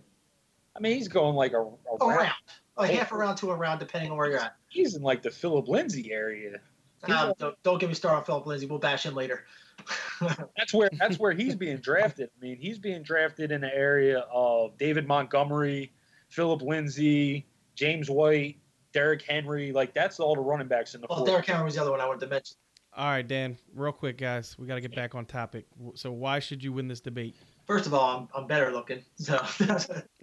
I mean, he's going like a, a around, a half around to a round, depending on where you're at. He's in like the Phillip Lindsay area. Um, don't, don't, get me started on Phillip Lindsay. We'll bash him later. that's where that's where he's being drafted. I mean, he's being drafted in the area of David Montgomery, Phillip Lindsay, James White, Derrick Henry, like that's all the running backs in the. Well, Derrick Henry was the other one I wanted to mention. All right, Dan, real quick, guys, we got to get back on topic. So, why should you win this debate? First of all, I'm, I'm better looking, so.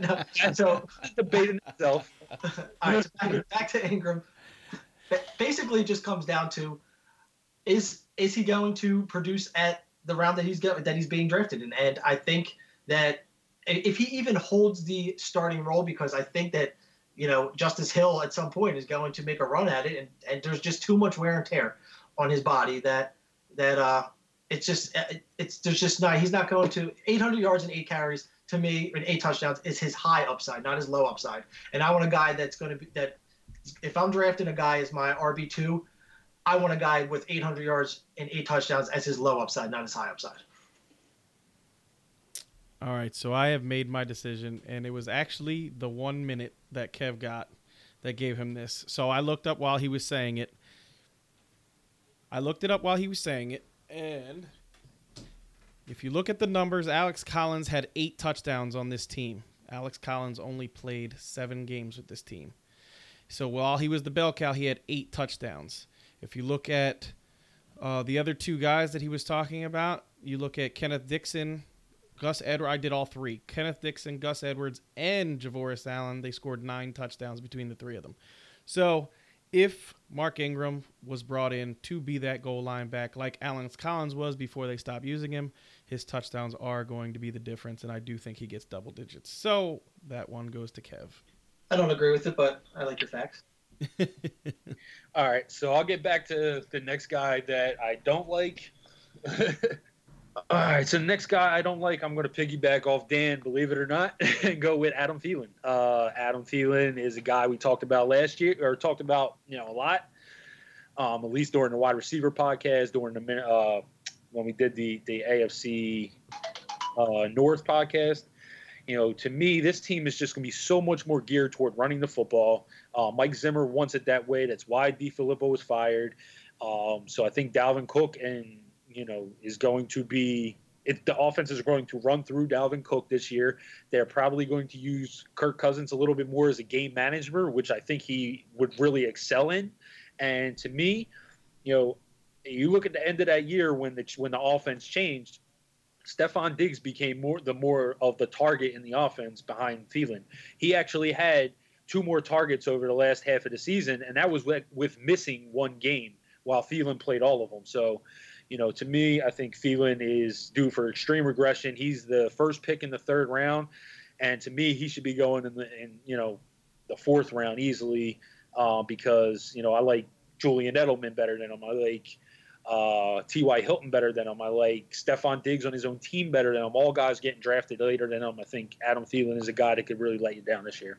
no, so debate in itself. all right, so back, back to Ingram. Basically, just comes down to is is he going to produce at the round that he's got, that he's being drafted in? And I think that if he even holds the starting role, because I think that you know, Justice Hill at some point is going to make a run at it, and, and there's just too much wear and tear on his body that that uh, it's just uh, it's there's just not he's not going to 800 yards and eight carries to me and eight touchdowns is his high upside, not his low upside. And I want a guy that's going to be that if I'm drafting a guy as my RB two, I want a guy with 800 yards and eight touchdowns as his low upside, not his high upside. All right, so I have made my decision, and it was actually the one minute that Kev got that gave him this. So I looked up while he was saying it. I looked it up while he was saying it, and if you look at the numbers, Alex Collins had eight touchdowns on this team. Alex Collins only played seven games with this team. So while he was the bell cow, he had eight touchdowns. If you look at uh, the other two guys that he was talking about, you look at Kenneth Dixon Gus Edwards, I did all three. Kenneth Dixon, Gus Edwards, and Javorius Allen. They scored nine touchdowns between the three of them. So if Mark Ingram was brought in to be that goal line back like Alex Collins was before they stopped using him, his touchdowns are going to be the difference, and I do think he gets double digits. So that one goes to Kev. I don't agree with it, but I like your facts. All right, so I'll get back to the next guy that I don't like. All right, so the next guy I don't like, I'm going to piggyback off Dan, believe it or not, and go with Adam Thielen. Uh, Adam Thielen is a guy we talked about last year, or talked about, you know, a lot. Um, at least during the wide receiver podcast, during the uh, when we did the the AFC uh, North podcast. You know, to me, this team is just going to be so much more geared toward running the football. Uh, Mike Zimmer wants it that way. That's why DeFilippo was fired. Um, so I think Dalvin Cook and you know is going to be if the offense is going to run through Dalvin Cook this year, they're probably going to use Kirk Cousins a little bit more as a game manager, which I think he would really excel in. And to me, you know, you look at the end of that year when the when the offense changed, Stefon Diggs became more the more of the target in the offense behind Thielen. He actually had two more targets over the last half of the season, and that was with, with missing one game while Thielen played all of them. So, you know, to me, I think Thielen is due for extreme regression. He's the first pick in the third round, and to me, he should be going in the in you know the fourth round easily uh, because you know I like Julian Edelman better than him. I like uh, T.Y. Hilton better than him. I like Stefon Diggs on his own team better than him. All guys getting drafted later than him. I think Adam Thielen is a guy that could really let you down this year.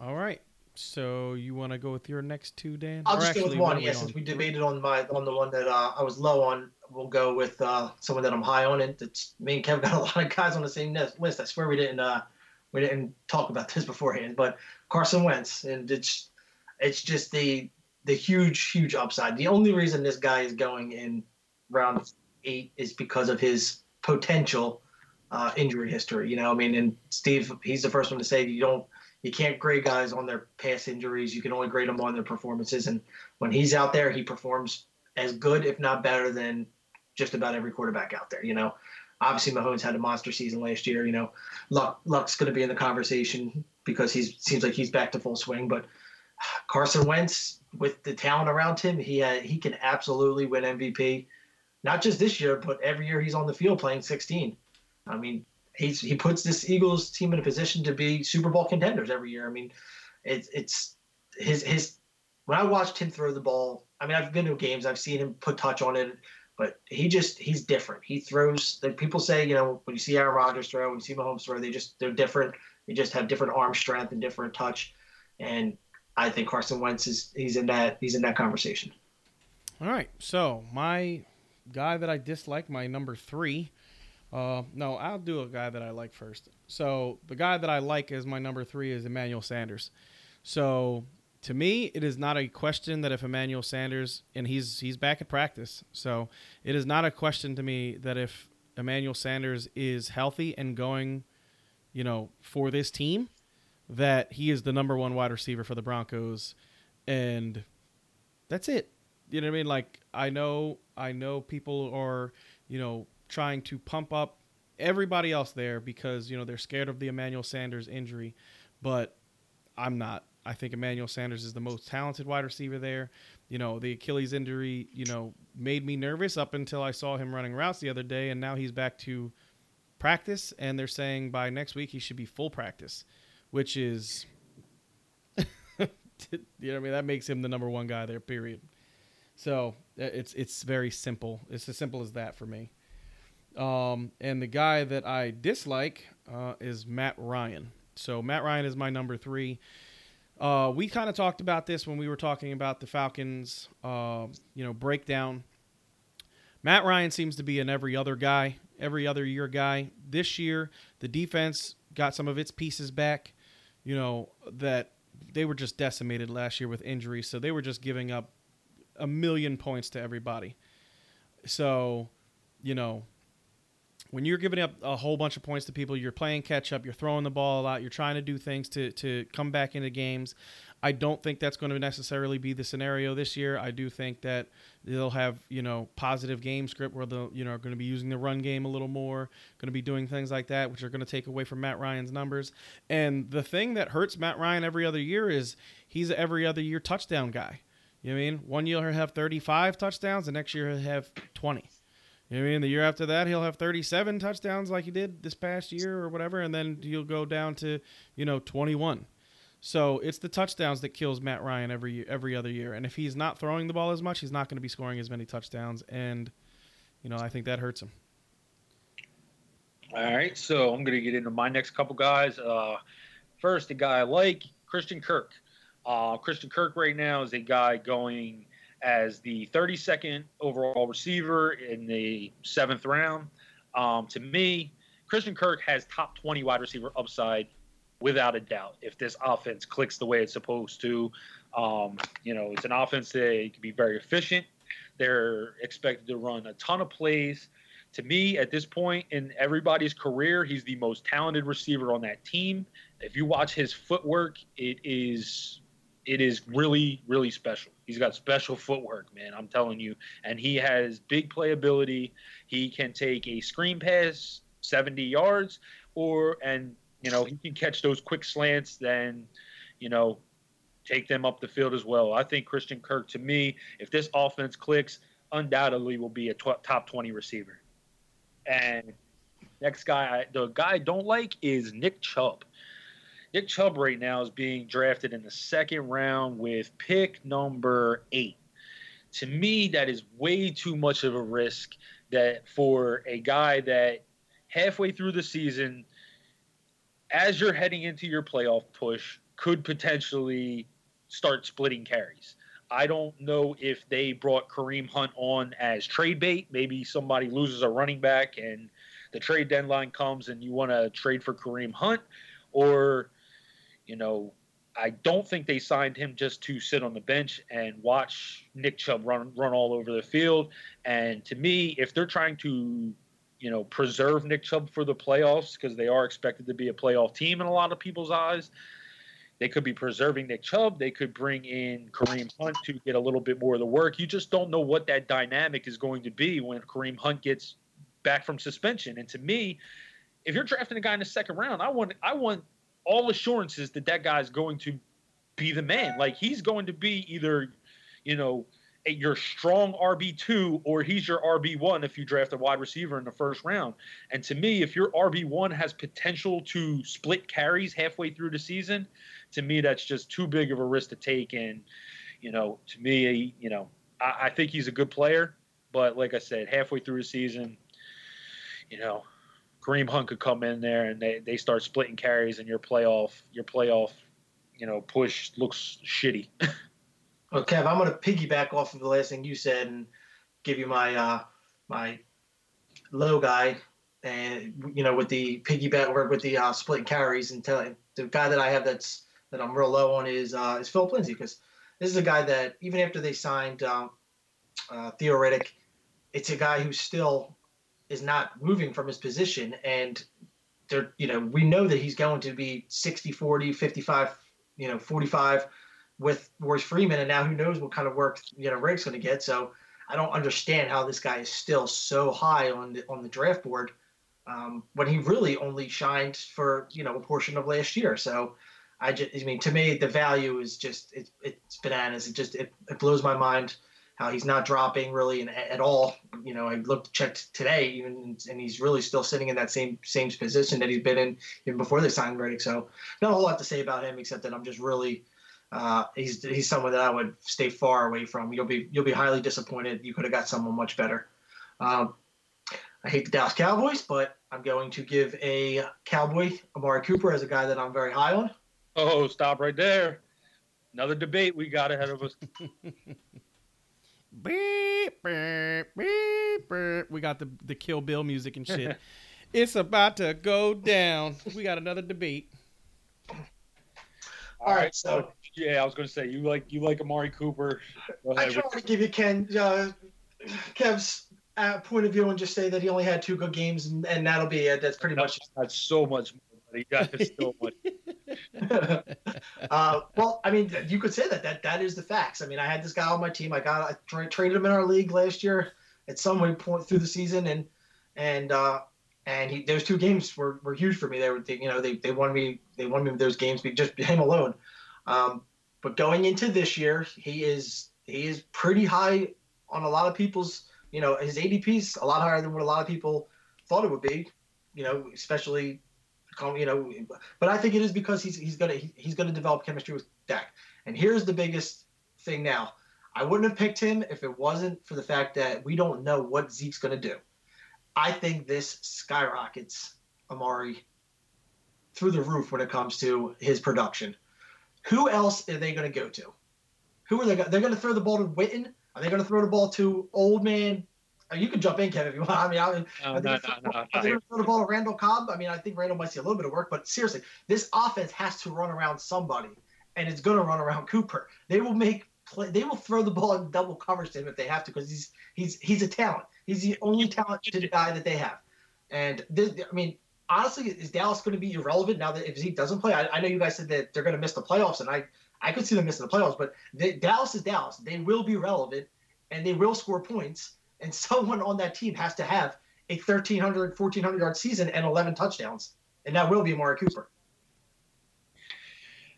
All right. So you want to go with your next two, Dan? I'll Or just go with one. are Yeah, since we debated on my on the one that uh, I was low on, we'll go with uh, someone that I'm high on. And it's me and Kev got a lot of guys on the same list. I swear we didn't uh, we didn't talk about this beforehand, but Carson Wentz, and it's it's just the the huge huge upside. The only reason this guy is going in round eight is because of his potential uh, injury history. You know, I mean, and Steve, he's the first one to say you don't you can't grade guys on their past injuries. You can only grade them on their performances. And when he's out there, he performs as good, if not better, than just about every quarterback out there. You know, obviously Mahomes had a monster season last year. You know, Luck Luck's going to be in the conversation because he seems like he's back to full swing. But Carson Wentz, with the talent around him, he uh, he can absolutely win MVP. Not just this year, but every year he's on the field playing 16. I mean, he's he puts this Eagles team in a position to be Super Bowl contenders every year. I mean, it's it's his his when I watched him throw the ball. I mean, I've been to games, I've seen him put touch on it, but he just he's different. He throws. Like people say, you know, when you see Aaron Rodgers throw, when you see Mahomes throw, they just they're different. They just have different arm strength and different touch. And I think Carson Wentz is he's in that he's in that conversation. All right. So my guy that I dislike, my number three. Uh, no, I'll do a guy that I like first. So the guy that I like as my number three is Emmanuel Sanders. So to me, it is not a question that if Emmanuel Sanders and he's he's back at practice. So it is not a question to me that if Emmanuel Sanders is healthy and going, you know, for this team, that he is the number one wide receiver for the Broncos, and that's it. You know what I mean? Like I know I know people are, you know, trying to pump up everybody else there because, you know, they're scared of the Emmanuel Sanders injury, but I'm not. I think Emmanuel Sanders is the most talented wide receiver there. You know, the Achilles injury, you know, made me nervous up until I saw him running routes the other day and now he's back to practice and they're saying by next week he should be full practice, which is you know I mean? That makes him the number one guy there, period. So uh, it's it's very simple. It's as simple as that for me. Um, and the guy that I dislike uh, is Matt Ryan. So Matt Ryan is my number three. Uh, we kind of talked about this when we were talking about the Falcons, uh, you know, breakdown. Matt Ryan seems to be an every other guy, every other year guy. This year, the defense got some of its pieces back. You know that they were just decimated last year with injuries, so they were just giving up a million points to everybody. So, you know, when you're giving up a whole bunch of points to people, you're playing catch up, you're throwing the ball a lot, you're trying to do things to to come back into games. I don't think that's going to necessarily be the scenario this year. I do think that they'll have you know positive game script where they'll you know are going to be using the run game a little more, going to be doing things like that, which are going to take away from Matt Ryan's numbers. And the thing that hurts Matt Ryan every other year is he's an every other year touchdown guy. You know I mean? One year he'll have 35 touchdowns, the next year he'll have 20. You know I mean? The year after that, he'll have 37 touchdowns like he did this past year or whatever, and then he'll go down to, you know, 21. So it's the touchdowns that kills Matt Ryan every every other year. And if he's not throwing the ball as much, he's not going to be scoring as many touchdowns. And, you know, I think that hurts him. All right, so I'm going to get into my next couple guys. Uh, first, a guy I like, Christian Kirk. Uh, Christian Kirk right now is a guy going as the 32nd overall receiver in the seventh round. Um, to me, Christian Kirk has top 20 wide receiver upside without a doubt if this offense clicks the way it's supposed to. Um, you know, it's an offense that can be very efficient. They're expected to run a ton of plays. To me, at this point in everybody's career, he's the most talented receiver on that team. If you watch his footwork, it is it is really really special. He's got special footwork, man. I'm telling you, and he has big playability. He can take a screen pass 70 yards, or and you know he can catch those quick slants. Then, you know, take them up the field as well. I think Christian Kirk, to me, if this offense clicks, undoubtedly will be a tw- top 20 receiver. And next guy, the guy I don't like is Nick Chubb. Nick Chubb right now is being drafted in the second round with pick number eight. To me, that is way too much of a risk that for a guy that halfway through the season, as you're heading into your playoff push, could potentially start splitting carries. I don't know if they brought Kareem Hunt on as trade bait. Maybe somebody loses a running back and the trade deadline comes and you want to trade for Kareem Hunt, or you know, I don't think they signed him just to sit on the bench and watch Nick Chubb run run all over the field. And to me, if they're trying to, you know, preserve Nick Chubb for the playoffs because they are expected to be a playoff team in a lot of people's eyes, they could be preserving Nick Chubb. They could bring in Kareem Hunt to get a little bit more of the work. You just don't know what that dynamic is going to be when Kareem Hunt gets back from suspension. And to me, if you're drafting a guy in the second round, I want I want all assurances that that guy's going to be the man. Like he's going to be either, you know, a, your strong RB two or he's your RB one if you draft a wide receiver in the first round. And to me, if your RB one has potential to split carries halfway through the season, to me that's just too big of a risk to take. And you know, to me, you know, I, I think he's a good player, but like I said, halfway through the season, you know, Kareem Hunt could come in there and they, they start splitting carries and your playoff your playoff you know push looks shitty. well, Kev, I'm going to piggyback off of the last thing you said and give you my uh, my low guy and you know with the piggyback or with the uh, splitting carries and telling the guy that I have that's that I'm real low on is uh, is Phillip Lindsay because this is a guy that even after they signed um, uh, Theo Riddick, it's a guy who's still is not moving from his position. And there you know we know that he's going to be 60 40 55 you know 45 with Royce Freeman. And now who knows what kind of work you know Rick's going to get. So I don't understand how this guy is still so high on the on the draft board um, when he really only shined for you know a portion of last year. So I just I mean to me the value is just it, it's bananas. It just it, it blows my mind how he's not dropping really in, at all. You know, I looked checked today, even, and he's really still sitting in that same same position that he's been in even before they signed Riddick. So not a whole lot to say about him except that I'm just really. Uh, he's he's someone that I would stay far away from. You'll be you'll be highly disappointed. You could have got someone much better. Um, I hate the Dallas Cowboys, but I'm going to give a Cowboy Amari Cooper as a guy that I'm very high on. Oh, stop right there! Another debate we got ahead of us. Beep, beep, beep, beep. We got the the Kill Bill music and shit. it's about to go down. We got another debate. All right, so yeah, I was going to say you like you like Amari Cooper. I just want to give you Ken uh, Kev's uh, point of view and just say that he only had two good games, and, and that'll be it. That's pretty That's, much. That's so much uh, well, I mean, you could say that that that is the facts. I mean, I had this guy on my team. I got I tra- traded him in our league last year at some point through the season, and and uh, and he, those two games were, were huge for me. They were, they, you know, they, they won me, they won me those games, just him alone. Um, but going into this year, he is, he is pretty high on a lot of people's, you know, his ADP's a lot higher than what a lot of people thought it would be, you know, especially, you know, but I think it is because he's, he's to, he's to develop chemistry with Dak. And here's the biggest thing now. I wouldn't have picked him if it wasn't for the fact that we don't know what Zeke's to do. I think this skyrockets Amari through the roof when it comes to his production. Who else are they going to go to? Who are they? They're going to throw the ball to Witten. Are they going to throw the ball to old man? You can jump in, Kevin, if you want. I mean, I, no, are they no, no, no, throw the ball to Randall Cobb? I mean, I think Randall might see a little bit of work, but seriously, this offense has to run around somebody, and it's going to run around Cooper. They will make play. They will throw the ball in double coverage to him if they have to, because he's he's he's a talent. He's the only talented guy that they have. And this, I mean, honestly, is Dallas going to be irrelevant now that if Zeke doesn't play? I, I know you guys said that they're going to miss the playoffs, and I I could see them missing the playoffs, but they, Dallas is Dallas. They will be relevant, and they will score points. And someone on that team has to have a 1,300, 1,400 yard season and 11 touchdowns, and that will be Amari Cooper.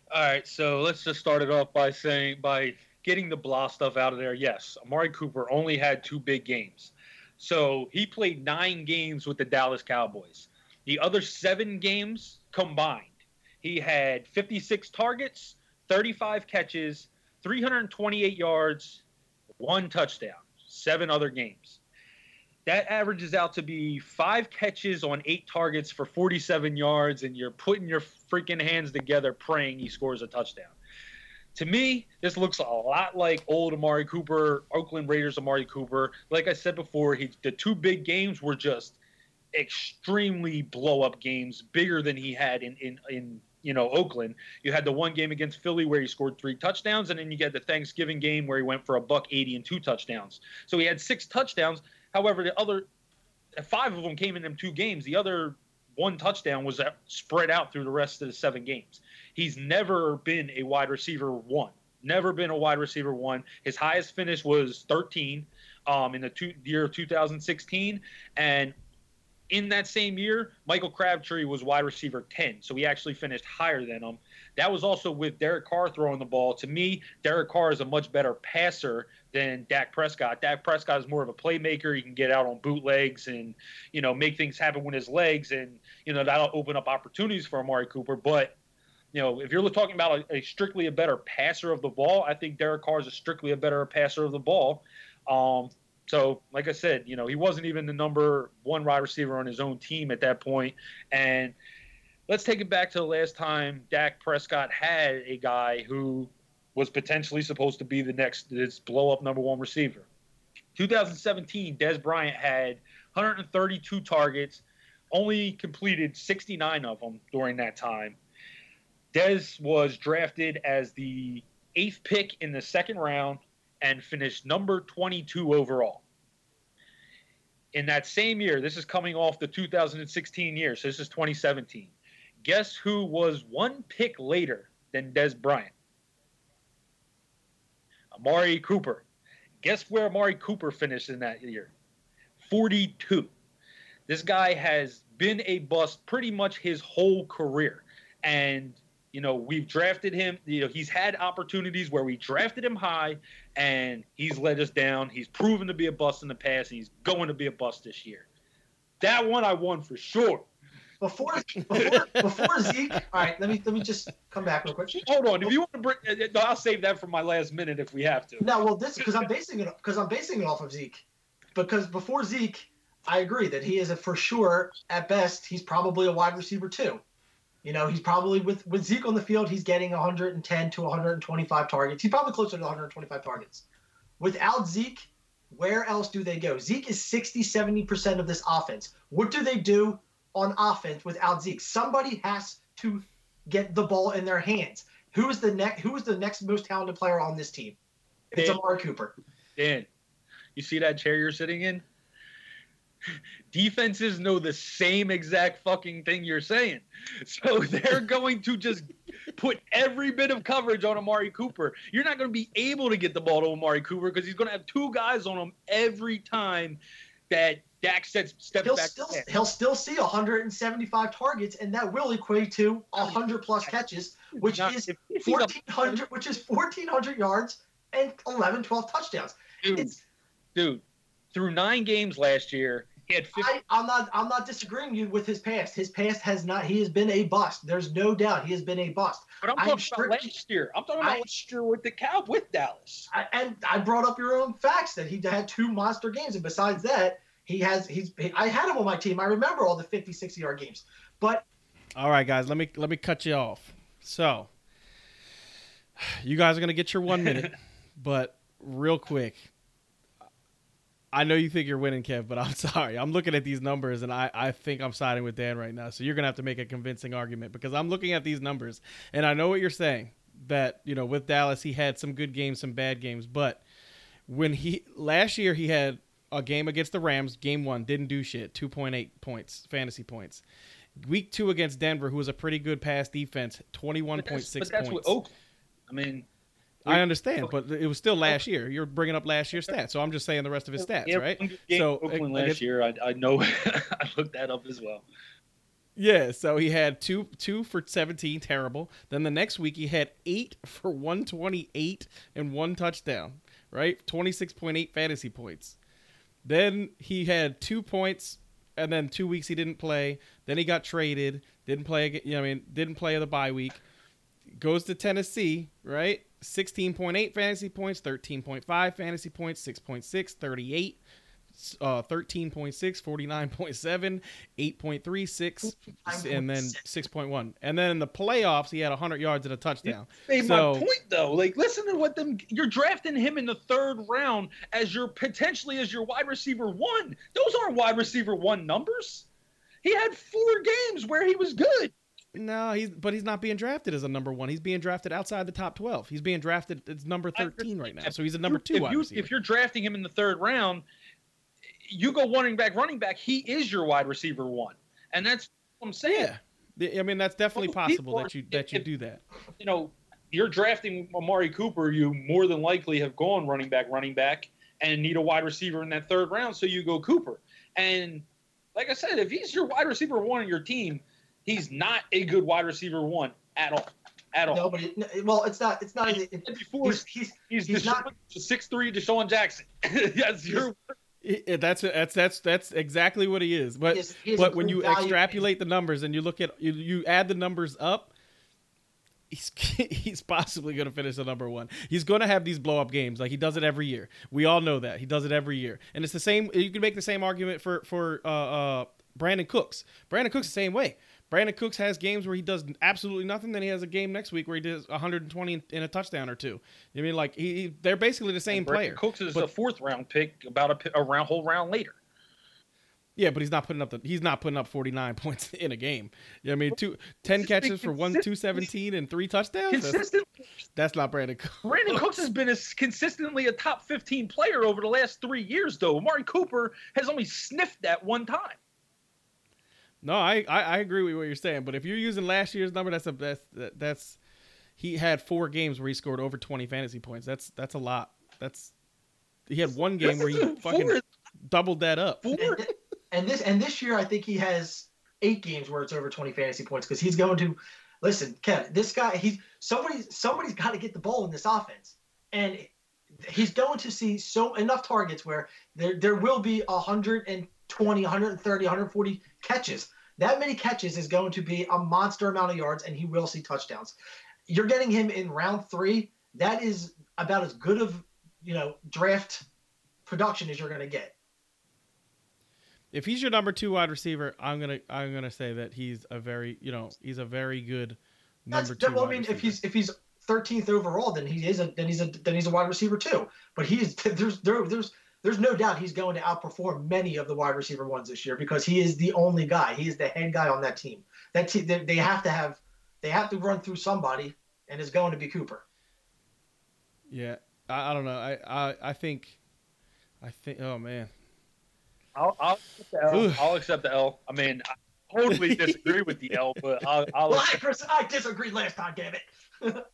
All right, so let's just start it off by saying by getting the blah stuff out of there. Yes, Amari Cooper only had two big games. So he played nine games with the Dallas Cowboys. The other seven games combined, he had 56 targets, 35 catches, 328 yards, one touchdown, seven other games. That averages out to be five catches on eight targets for 47 yards, and you're putting your freaking hands together praying he scores a touchdown to me, this looks a lot like old Amari Cooper, Oakland Raiders Amari Cooper. Like I said before, he the two big games were just extremely blow up games, bigger than he had in in in you know Oakland. You had the one game against Philly where he scored three touchdowns, and then you get the Thanksgiving game where he went for a buck eighty and two touchdowns. So he had six touchdowns. However, the other five of them came in them two games. The other one touchdown was spread out through the rest of the seven games. He's never been a wide receiver one. Never been a wide receiver one. His highest finish was 13 um, in the two, year of 2016, and in that same year, Michael Crabtree was wide receiver 10, so he actually finished higher than him. That was also with Derek Carr throwing the ball. To me, Derek Carr is a much better passer than Dak Prescott. Dak Prescott is more of a playmaker. He can get out on bootlegs and, you know, make things happen with his legs, and you know that'll open up opportunities for Amari Cooper. But you know, if you're talking about a, a, strictly a better passer of the ball, I think Derek Carr is a strictly a better passer of the ball. Um, so, like I said, you know, he wasn't even the number one wide receiver on his own team at that point. And let's take it back to the last time Dak Prescott had a guy who was potentially supposed to be the next this blow up number one receiver. 2017, Dez Bryant had 132 targets, only completed 69 of them during that time. Dez was drafted as the eighth pick in the second round and finished number 22 overall. In that same year, this is coming off the 2016 year, so this is 2017. Guess who was one pick later than Dez Bryant? Amari Cooper. Guess where Amari Cooper finished in that year? 42. This guy has been a bust pretty much his whole career. And you know, we've drafted him. You know, he's had opportunities where we drafted him high, and he's let us down. He's proven to be a bust in the past, and he's going to be a bust this year. That one I won for sure. Before before, before Zeke, all right. Let me let me just come back real quick. Hold on. If you want to bring, uh, uh, I'll save that for my last minute if we have to. No, well, this because I'm basing it because I'm basing it off of Zeke. Because before Zeke, I agree that he is a for sure at best. He's probably a wide receiver too. You know, he's probably with with Zeke on the field, he's getting 110 to 125 targets. He's probably closer to 125 targets. Without Zeke, where else do they go? Zeke is 60, 70% of this offense. What do they do on offense without Zeke? Somebody has to get the ball in their hands. Who is the next who is the next most talented player on this team? It's Dan, Amari Cooper. Dan, you see that chair you're sitting in? Defenses know the same exact fucking thing you're saying. So they're going to just put every bit of coverage on Amari Cooper. You're not going to be able to get the ball to Amari Cooper because he's going to have two guys on him every time that Dak steps, steps He'll back. still he'll still see 175 targets, and that will equate to Oh, 100 plus catches, which Now, is if- if he's a- 1400, which is 1400 yards and 11, 12 touchdowns. dude, It's dude, through nine games last year, he had 50, I, I'm not I'm not disagreeing you with his past. His past has not he has been a bust. There's no doubt he has been a bust. but I'm I'm talking strict- about last year. I'm talking about I- last year with the Cow with Dallas. I, and I brought up your own facts that he had two monster games, and besides that, he has he's I had him on my team. I remember all the 50, 60 yard games, but All right, guys, let me let me cut you off. So, you guys are gonna get your one minute, but real quick, I know you think you're winning, Kev, but I'm sorry. I'm looking at these numbers, and I I think I'm siding with Dan right now. So you're gonna have to make a convincing argument because I'm looking at these numbers, and I know what you're saying that you know with Dallas he had some good games, some bad games, but when he last year he had a game against the Rams, game one, didn't do shit, 2.8 points, fantasy points. Week two against Denver, who was a pretty good pass defense, twenty one point six But that's, but that's points. with Oakland. I mean, I understand, but it was still last year. You're bringing up last year's stats, so I'm just saying the rest of his stats, yeah, right? one So, Oakland last year, I, I know. I looked that up as well. Yeah, so he had two two for 17, terrible. Then the next week he had eight for 128 and one touchdown, right? 26.8 fantasy points. Then he had two points, and then two weeks he didn't play. Then he got traded, didn't play. You know, I mean, didn't play the bye week. Goes to Tennessee, right? 16.8 fantasy points, 13.5 fantasy points, 6.6, 38, uh, 13.6, 49.7, 8.36, and then 6.1. And then in the playoffs, he had 100 yards and a touchdown. Made So- my point though. Like, listen to what them. You're drafting him in the third round as your potentially as your wide receiver one. Those aren't wide receiver one numbers. He had four games where he was good. No, he's but he's not being drafted as a number one. He's being drafted outside the top 12. He's being drafted as number 13 right now. So he's a number two if you, if you're drafting him in the third round, you go running back, running back. He is your wide receiver one, and that's what I'm saying. yeah. I mean, that's definitely possible that you that you if- do that. you know, you're drafting Amari Cooper, you more than likely have gone running back, running back, and need a wide receiver in that third round, so you go Cooper. And like I said, if he's your wide receiver one on your team, he's not a good wide receiver one at all. At all. no, but well, it's not it's not. It, before he's, he's he's, he's DeSean, not- six three DeSean Jackson. That's your I- I- that's that's that's that's exactly what he is. But he is- he is but when you value- extrapolate the numbers and you look at you, you add the numbers up he's he's possibly going to finish the number one he's going to have these blow up games like he does it every year we all know that he does it every year and it's the same you can make the same argument for for uh uh brandin cooks brandin cooks the same way brandin cooks has games where he does absolutely nothing then he has a game next week where he does 120 in, a touchdown or two i mean like he, he- they're basically the same player Cooks is but- a fourth round pick, about a, a round whole round later. Yeah, but he's not putting up the he's not putting up 49 points in a game. You know I mean, two, 10 catches for one 217 and three touchdowns. That's, Consistent. that's not Brandin Cooks. Brandin Cooks has been a, consistently a top 15 player over the last three years, though. Amari Cooper has only sniffed that one time. No, I, I I agree with what you're saying, but if you're using last year's number, that's a that's that, that's he had four games where he scored over 20 fantasy points. That's that's a lot. That's he had one game where he fucking four, doubled that up. four, and, this and this year I think he has eight games where it's over 20 fantasy points because he's going to listen, Kev. This guy, he's somebody somebody's got to get the ball in this offense, and he's going to see so enough targets where there there will be 120, 130, 140 catches. That many catches is going to be a monster amount of yards, and he will see touchdowns. You're getting him in round three. That is about as good of you know draft production as you're going to get. If he's your number two wide receiver, I'm gonna I'm gonna say that he's a very you know he's a very good That's, number two. well, I mean, if he's if he's 13th overall, then he is a then he's a then he's a wide receiver too. But he's there's there, there's there's no doubt he's going to outperform many of the wide receiver ones this year because he is the only guy. He is the head guy on that team. That team they, they have to have they have to run through somebody, and it's going to be Cooper. Yeah, I, I don't know. I, I I think, I think. Oh man, I'll, I'll accept the L. Ooh. I'll accept the L. I mean, I totally disagree with the L, but I'll, I'll Well, I, Chris, I disagreed last time. Damn it.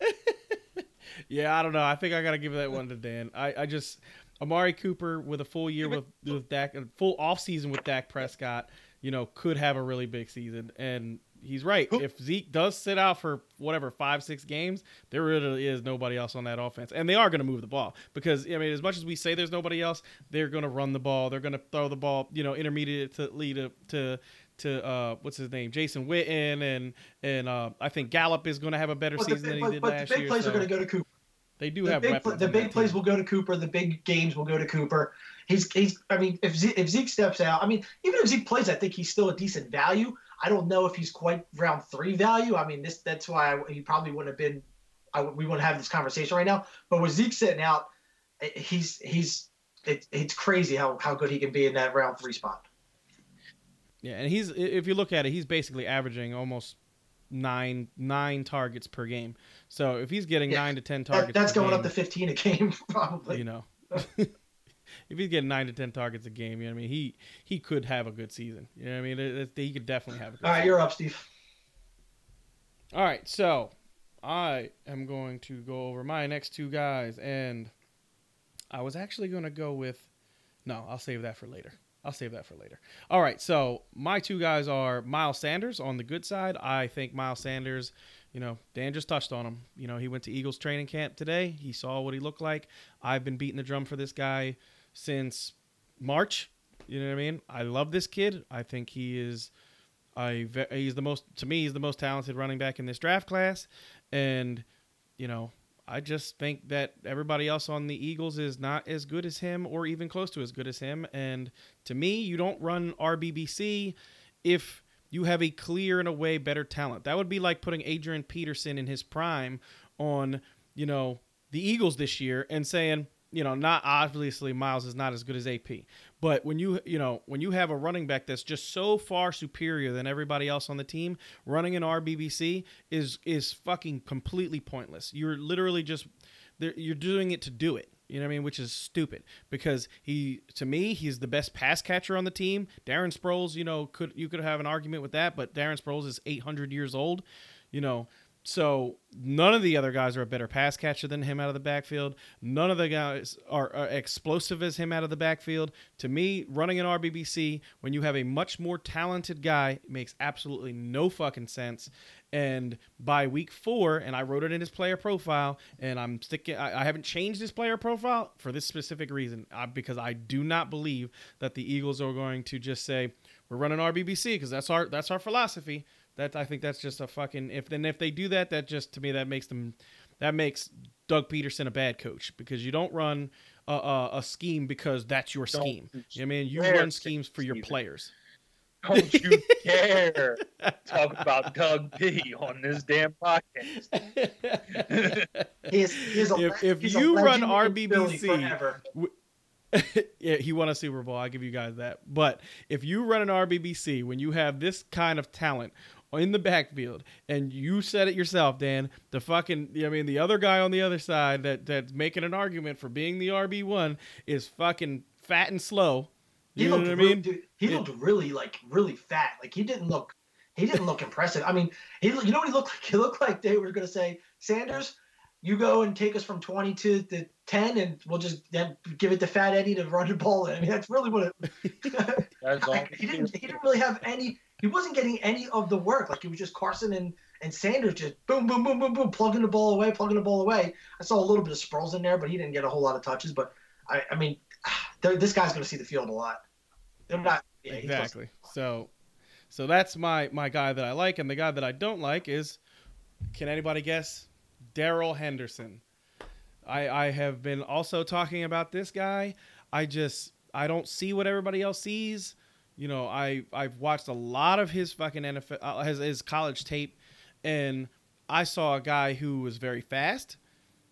Yeah, I don't know. I think I gotta give that one to Dan. I, I just Amari Cooper with a full year with with Dak, a full off season with Dak Prescott, you know, could have a really big season. And he's right. Who- If Zeke does sit out for whatever five six games, there really is nobody else on that offense, and they are going to move the ball because I mean, as much as we say there's nobody else, they're going to run the ball. They're going to throw the ball, you know, intermediate to lead to to to uh, what's his name, Jason Witten, and and uh, I think Gallup is going to have a better But the, season than he but, did but last the big year. plays so are going to go to Cooper. They do The have big, weapons. the big plays team. will go to Cooper. The big games will go to Cooper. He's he's. I mean, if Zeke, if Zeke steps out, I mean, even if Zeke plays, I think he's still a decent value. I don't know if he's quite round three value. I mean, this that's why I, he probably wouldn't have been. I, we wouldn't have this conversation right now. But with Zeke sitting out, eh, he's he's it, it's crazy how how good he can be in that round three spot. Yeah, and he's if you look at it, he's basically averaging almost nine nine targets per game. So if he's getting Yeah, nine to ten That, targets, that's per going up to 15 a game probably. you know. if he's getting nine to ten targets a game, you know what I mean, he he could have a good season. You know what I mean? It- it- he could definitely have a good. All right, season. you're up, Steve. All right, so I am going to go over my next two guys, and I was actually going to go with. No, I'll save that for later. I'll save that for later. All right, so my two guys are Miles Sanders on the good side. I think Miles Sanders, you know, Dan just touched on him. You know, he went to Eagles training camp today. He saw what he looked like. I've been beating the drum for this guy since March. You know what I mean? I love this kid. I think he is I he's the most to me he's the most talented running back in this draft class, and you know I just think that everybody else on the Eagles is not as good as him or even close to as good as him. And to me, you don't run RBBC if you have a clear and away better talent. That would be like putting Adrian Peterson in his prime on you know the Eagles this year and saying. You know, not obviously Miles is not as good as AP, but when you you know when you have a running back that's just so far superior than everybody else on the team, running an RBBC is is fucking completely pointless. You're literally just you're doing it to do it. You know what I mean? Which is stupid because he, to me, he's the best pass catcher on the team. Darren Sproles, you know, could you could have an argument with that, but Darren Sproles is 800 years old. You know, so none of the other guys are a better pass catcher than him out of the backfield. None of the guys are, are explosive as him out of the backfield. To me, running an RBBC when you have a much more talented guy makes absolutely no fucking sense. And by week four, and I wrote it in his player profile, and I'm sticking. I, I haven't changed his player profile for this specific reason, uh, because I do not believe that the Eagles are going to just say we're running RBBC because that's our that's our philosophy. That I think that's just a fucking if then if they do that, that just to me that makes them that makes Doug Pederson a bad coach because you don't run a, a, a scheme because that's your Don't scheme. you You know what I mean, you run schemes for your Steven. players. Don't you dare talk about Doug P on this damn podcast. He is, he a, If- le- if a you run legend in Philly RBBC forever. yeah, he won a Super Bowl. I give you guys that. But if you run an RBBC when you have this kind of talent in the backfield, and you said it yourself, Dan, the fucking, I mean, the other guy on the other side that that's making an argument for being the RB one is fucking fat and slow. He You know looked what I mean? dude, he Yeah. looked really like really fat. Like he didn't look he didn't look impressive. I mean, he you know what he looked like? He looked like they were gonna say, Sanders, you go and take us from 20 to the 10 and we'll just then give it to Fat Eddie to run the ball in. I mean, that's really what it That's all. like, he didn't he didn't really have any he wasn't getting any of the work. Like it was just Carson and and Sanders just boom, boom, boom, boom, boom, plugging the ball away, plugging the ball away. I saw a little bit of Sproles in there, but he didn't get a whole lot of touches. But I, I mean, this guy's going to see the field a lot. They're not yeah, exactly. So, so that's my my guy that I like, and the guy that I don't like is, can anybody guess? Darrell Henderson. I I have been also talking about this guy. I just I don't see what everybody else sees. You know, I I've watched a lot of his fucking NFL uh, his, his college tape, and I saw a guy who was very fast.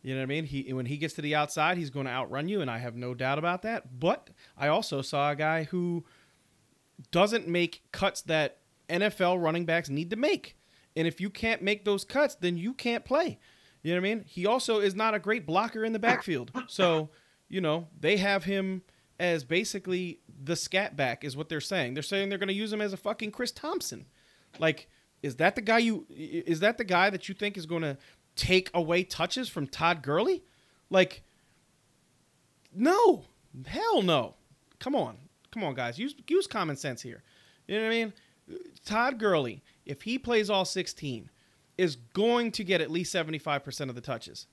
You know what I mean? He when he gets to the outside, he's going to outrun you, and I have no doubt about that. But I also saw a guy who doesn't make cuts that NFL running backs need to make. And if you can't make those cuts, then you can't play. You know what I mean? He also is not a great blocker in the backfield. So, you know, they have him as basically the scat back is what they're saying. They're saying they're going to use him as a fucking Chris Thompson. Like, is that the guy you is that the guy that you think is going to take away touches from Todd Gurley? Like, no, hell no. Come on, come on, guys. Use use common sense here. You know what I mean? Todd Gurley, if he plays all 16, is going to get at least 75% of the touches.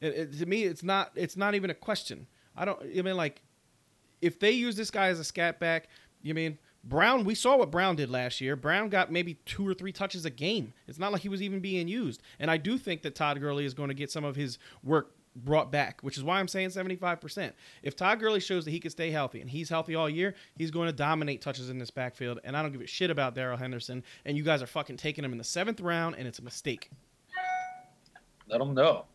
It, it, to me, it's not it's not even a question. I don't. I mean, like, if they use this guy as a scat back, you mean Brown? We saw what Brown did last year. Brown got maybe two or three touches a game. It's not like he was even being used. And I do think that Todd Gurley is going to get some of his work brought back, which is why I'm saying 75%. If Todd Gurley shows that he can stay healthy and he's healthy all year, he's going to dominate touches in this backfield. And I don't give a shit about Darrell Henderson. And you guys are fucking taking him in the seventh round, and it's a mistake. Let them know.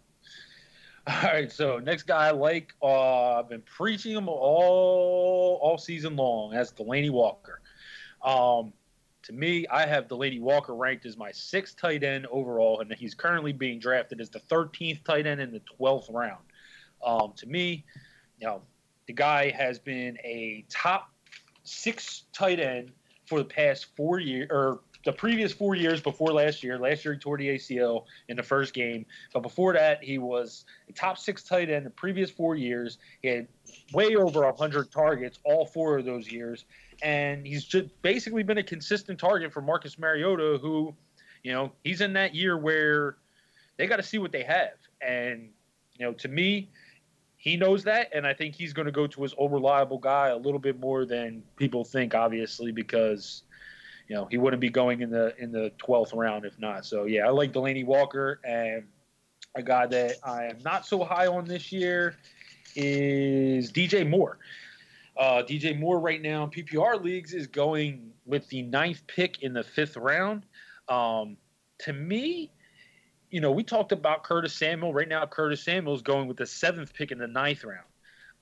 All right, so next guy I like, uh, I've been preaching him all all season long. That's Delanie Walker. Um, to me, I have Delanie Walker ranked as my sixth tight end overall, and he's currently being drafted as the 13th tight end in the 12th round. Um, to me, you know, the guy has been a top six tight end for the past four years, or the previous four years before last year. Last year he tore the ACL in the first game, but before that he was a top six tight end the previous four years. He had way over 100 targets all four of those years and he's just basically been a consistent target for Marcus Mariota, who, you know, he's in that year where they got to see what they have, and you know, to me, he knows that, and I think he's going to go to his old reliable guy a little bit more than people think, obviously, because you know he wouldn't be going in the in the twelfth round if not. So yeah, I like Delanie Walker, and a guy that I am not so high on this year is DJ Moore. Uh, DJ Moore right now in PPR leagues is going with the ninth pick in the fifth round. Um, to me, you know, we talked about Curtis Samuel. Right now, Curtis Samuel is going with the seventh pick in the ninth round.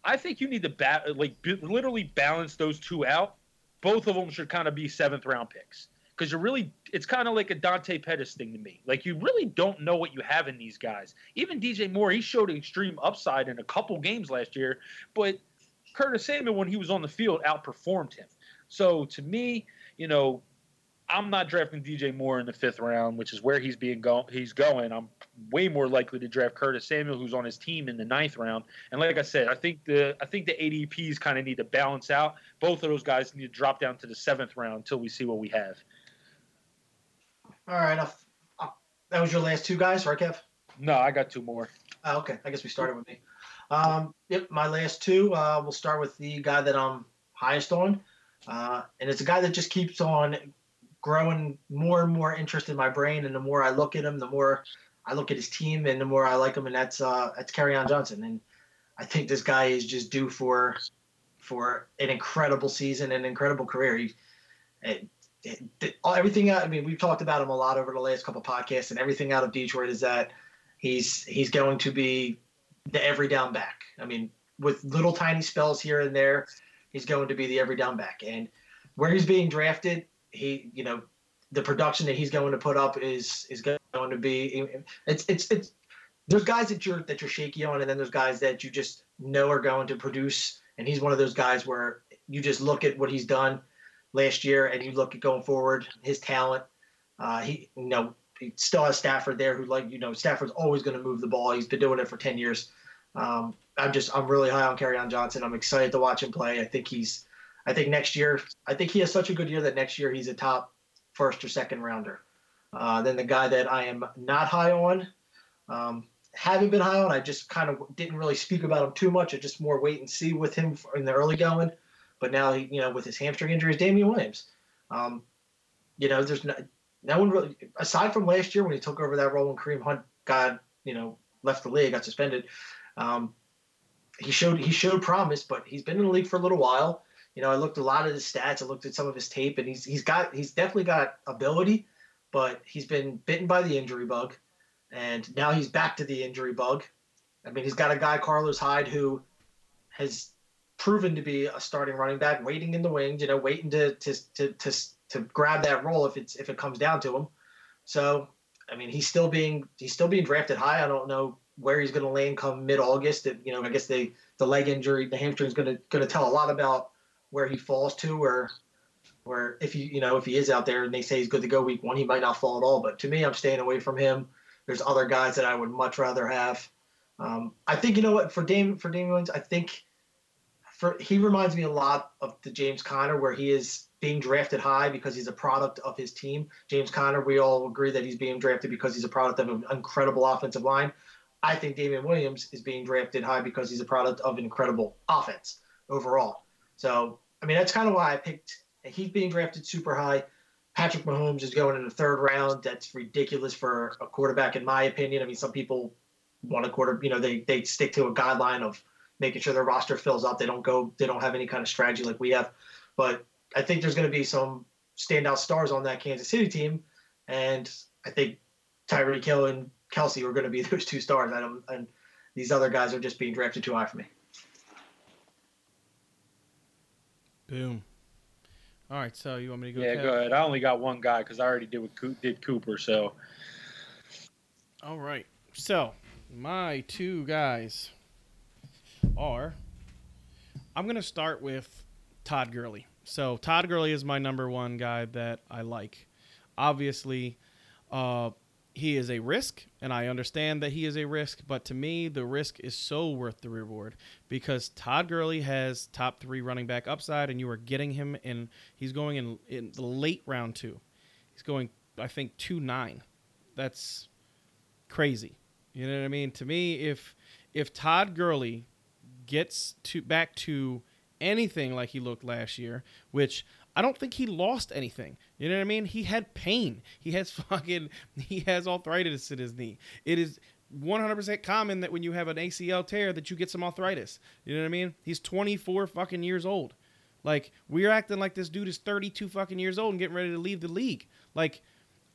I think you need to ba- like b- literally balance those two out. Both of them should kind of be seventh round picks because you're really it's kind of like a Dante Pettis thing to me. Like you really don't know what you have in these guys. Even DJ Moore, he showed extreme upside in a couple games last year, but Curtis Samuel, when he was on the field, outperformed him. So to me, you know, I'm not drafting DJ Moore in the fifth round, which is where he's being go- he's going. I'm way more likely to draft Curtis Samuel, who's on his team in the ninth round. And like I said, I think the I think the ADPs kind of need to balance out. Both of those guys need to drop down to the seventh round until we see what we have. All right, uh, that was your last two guys, right, Kev? No, I got two more. Oh, okay, I guess we started with me. Um, yep, my last two. Uh, we'll start with the guy that I'm highest on, uh, and it's a guy that just keeps on growing more and more interest in my brain. And the more I look at him, the more I look at his team, and the more I like him. And that's uh, that's Kerryon Johnson. And I think this guy is just due for for an incredible season, an incredible career. He, it, it, everything. I mean, we've talked about him a lot over the last couple podcasts, and everything out of Detroit is that he's he's going to be the every down back. I mean, with little tiny spells here and there, he's going to be the every down back. And where he's being drafted, he, you know, the production that he's going to put up is is going to be it's it's it's there's guys that you're that you're shaky on, and then there's guys that you just know are going to produce. And he's one of those guys where you just look at what he's done last year, and you look at going forward, his talent. Uh, he, you know, he still has Stafford there, who like you know Stafford's always going to move the ball. He's been doing it for ten years. Um, I'm just I'm really high on Kerryon Johnson. I'm excited to watch him play. I think he's I think next year I think he has such a good year that next year he's a top first or second rounder. Uh, then the guy that I am not high on, um, haven't been high on. I just kind of didn't really speak about him too much. I just more wait and see with him in the early going. But now he, you know, with his hamstring injuries, Damien Williams. Um, you know, there's no, no one really aside from last year when he took over that role when Kareem Hunt got, you know, left the league, got suspended. Um, he showed he showed promise, but he's been in the league for a little while. You know, I looked a lot of his stats. I looked at some of his tape, and he's he's got he's definitely got ability, but he's been bitten by the injury bug, and now he's back to the injury bug. I mean, he's got a guy Carlos Hyde who has proven to be a starting running back, waiting in the wings. You know, waiting to to to to, to grab that role if it's if it comes down to him. So, I mean, he's still being he's still being drafted high. I don't know where he's going to land come mid August. You know, I guess they the leg injury, the hamstring is going to going to tell a lot about where he falls to, or where if you you know if he is out there and they say he's good to go week one, he might not fall at all. But to me, I'm staying away from him. There's other guys that I would much rather have. Um, I think you know what for Dame for Damien Williams, I think for he reminds me a lot of the James Conner where he is being drafted high because he's a product of his team. James Conner, we all agree that he's being drafted because he's a product of an incredible offensive line. I think Damien Williams is being drafted high because he's a product of an incredible offense overall. So, I mean, that's kind of why I picked. He's being drafted super high. Patrick Mahomes is going in the third round. That's ridiculous for a quarterback, in my opinion. I mean, some people want a quarter, you know, they they stick to a guideline of making sure their roster fills up. They don't go, they don't have any kind of strategy like we have. But I think there's going to be some standout stars on that Kansas City team, and I think Tyreek Hill and Kelce are going to be those two stars. I don't, and these other guys are just being drafted too high for me. Boom. All right, so you want me to go? Yeah, Kev? go ahead. I only got one guy because I already did with did Cooper. So All right. So, my two guys are I'm going to start with Todd Gurley. So, Todd Gurley is my number one guy that I like. Obviously, uh, he is a risk, and I understand that he is a risk, but to me, the risk is so worth the reward because Todd Gurley has top three running back upside, and you are getting him in, he's going in, in the late round two. He's going, I think, 2 9. That's crazy. You know what I mean? To me, if if Todd Gurley gets to back to anything like he looked last year, which I don't think he lost anything. You know what I mean? He had pain. He has fucking he has arthritis in his knee. It is 100% common that when you have an ACL tear that you get some arthritis. You know what I mean? He's 24 fucking years old. Like we're acting like this dude is 32 fucking years old and getting ready to leave the league. Like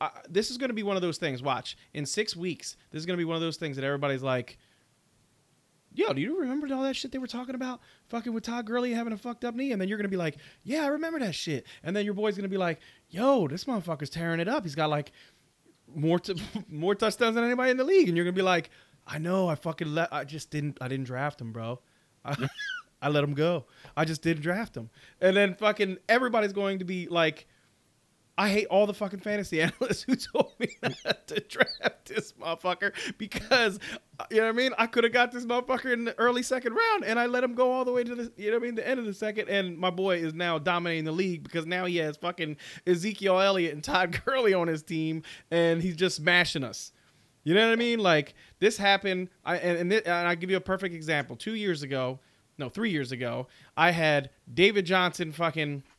uh, this is going to be one of those things. Watch in six weeks. This is going to be one of those things that everybody's like, "Yo, do you remember all that shit they were talking about? Fucking with Todd Gurley having a fucked up knee." And then you're going to be like, "Yeah, I remember that shit." And then your boy's going to be like, "Yo, this motherfucker's tearing it up. He's got like more t- more touchdowns than anybody in the league." And you're going to be like, "I know. I fucking let. I just didn't. I didn't draft him, bro." I, I let him go. I just didn't draft him. And then fucking everybody's going to be like, I hate all the fucking fantasy analysts who told me to draft this motherfucker because you know what I mean. I could have got this motherfucker in the early second round, and I let him go all the way to the you know what I mean the end of the second. And my boy is now dominating the league because now he has fucking Ezekiel Elliott and Todd Gurley on his team, and he's just smashing us. You know what I mean? Like this happened. I and and, thi- and I give you a perfect example. Two years ago, no, three years ago, I had David Johnson fucking uh,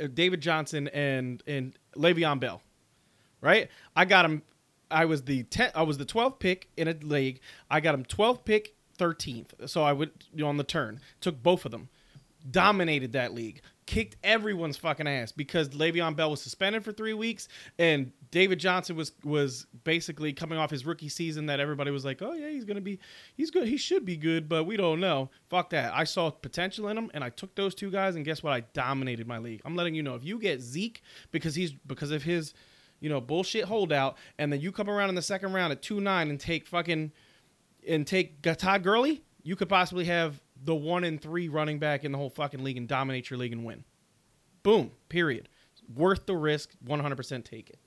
Uh, David Johnson and and Le'Veon Bell, right? I got him. I was the 10, I was the 12th pick in a league. I got him 12th pick, 13th. So I would on the turn took both of them, dominated that league, kicked everyone's fucking ass because Le'Veon Bell was suspended for three weeks and David Johnson was was basically coming off his rookie season that everybody was like, oh yeah, he's gonna be, he's good, he should be good, but we don't know. Fuck that. I saw potential in him, and I took those two guys, and guess what? I dominated my league. I'm letting you know if you get Zeke because he's because of his, you know, bullshit holdout, and then you come around in the second round at two nine and take fucking and take Todd Gurley, you could possibly have the one and three running back in the whole fucking league and dominate your league and win. Boom. Period. Worth the risk. 100% take it.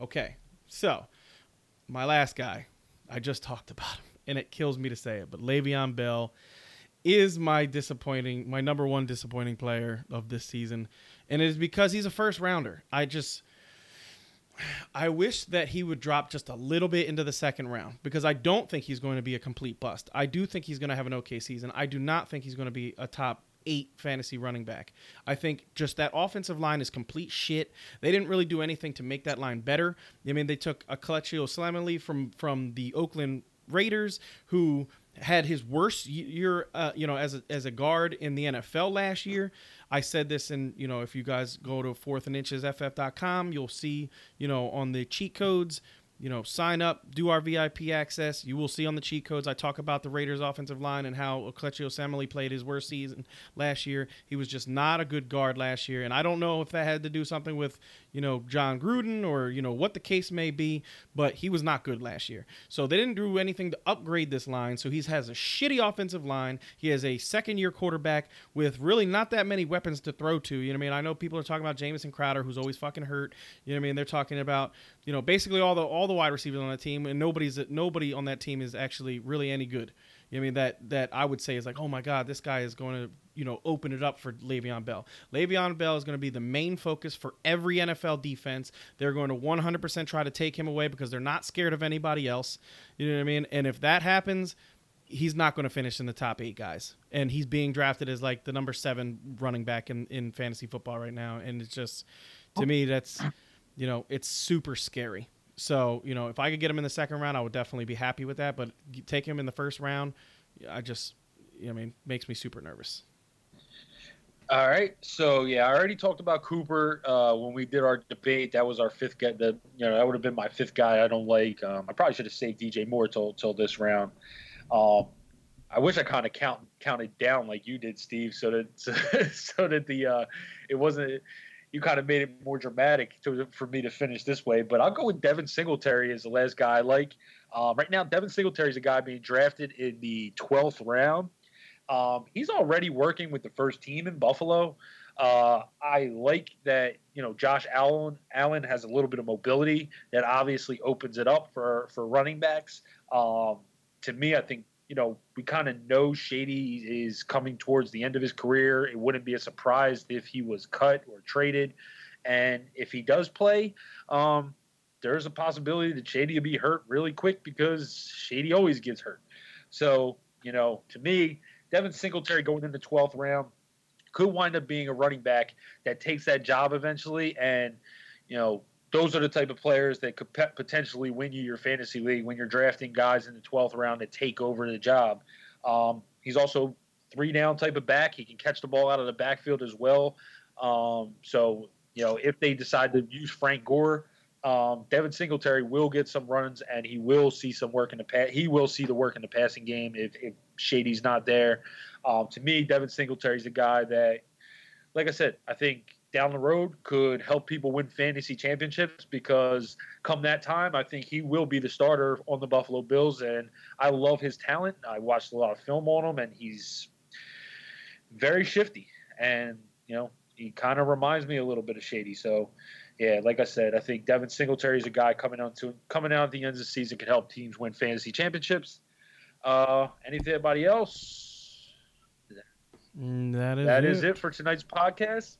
Okay. So, my last guy, I just talked about him, and it kills me to say it, but Le'Veon Bell is my disappointing, my number one disappointing player of this season, and it is because he's a first rounder. I just, I wish that he would drop just a little bit into the second round because I don't think he's going to be a complete bust. I do think he's going to have an okay season. I do not think he's going to be a top eight fantasy running back. I think just that offensive line is complete shit. They didn't really do anything to make that line better. I mean, they took a Kelechi Osemele from from the Oakland Raiders, who had his worst year, uh, you know, as a, as a guard in the NFL last year. I said this, and you know, if you guys go to fourth and inches ff.com, you'll see, you know, on the cheat codes, you know, sign up, do our VIP access. You will see on the cheat codes. I talk about the Raiders' offensive line and how Kelechi Osemele played his worst season last year. He was just not a good guard last year, and I don't know if that had to do something with you know Jon Gruden or you know what the case may be, but he was not good last year. So they didn't do anything to upgrade this line. So he has a shitty offensive line. He has a second-year quarterback with really not that many weapons to throw to. You know what I mean? I know people are talking about Jamison Crowder, who's always fucking hurt. You know what I mean? They're talking about you know basically all the all the wide receivers on that team, and nobody's nobody on that team is actually really any good. You know I mean that that I would say is like, oh my god, this guy is going to you know open it up for Le'Veon Bell. Le'Veon Bell is going to be the main focus for every NFL defense. They're going to 100% try to take him away because they're not scared of anybody else. You know what I mean? And if that happens, he's not going to finish in the top eight guys. And he's being drafted as like the number seven running back in in fantasy football right now. And it's just to oh. me that's you know it's super scary. So, you know, if I could get him in the second round, I would definitely be happy with that. But take him in the first round, I just, you know, I mean, makes me super nervous. All right. So yeah, I already talked about Cooper uh, when we did our debate. That was our fifth guy. The you know that would have been my fifth guy. I don't like. Um, I probably should have saved DJ Moore till till this round. Um, I wish I kind of count counted down like you did, Steve, so that so, so that the uh, it wasn't you kind of made it more dramatic to, for me to finish this way. But I'll go with Devin Singletary as the last guy I like. Um, right now, Devin Singletary is a guy being drafted in the 12th round. Um, he's already working with the first team in Buffalo. Uh, I like that you know Josh Allen Allen has a little bit of mobility that obviously opens it up for for running backs. Um, to me, I think you know, we kind of know Shady is coming towards the end of his career. It wouldn't be a surprise if he was cut or traded. And if he does play, um, there's a possibility that Shady will be hurt really quick because Shady always gets hurt. So, you know, to me, Devin Singletary going in the 12th round could wind up being a running back that takes that job eventually. And, you know, those are the type of players that could potentially win you your fantasy league when you're drafting guys in the 12th round to take over the job. Um, he's also three down type of back. He can catch the ball out of the backfield as well. Um, so, you know, if they decide to use Frank Gore, um, Devin Singletary will get some runs and he will see some work in the pass. He will see the work in the passing game if, if Shady's not there. Um, to me, Devin Singletary's a guy that, like I said, I think down the road could help people win fantasy championships because come that time, I think he will be the starter on the Buffalo Bills. And I love his talent. I watched a lot of film on him, and he's very shifty. And, you know, he kind of reminds me a little bit of Shady. So, yeah, like I said, I think Devin Singletary is a guy coming out to coming out at the end of the season can help teams win fantasy championships. Uh, anything anybody else? Mm, that is that it. is it for tonight's podcast.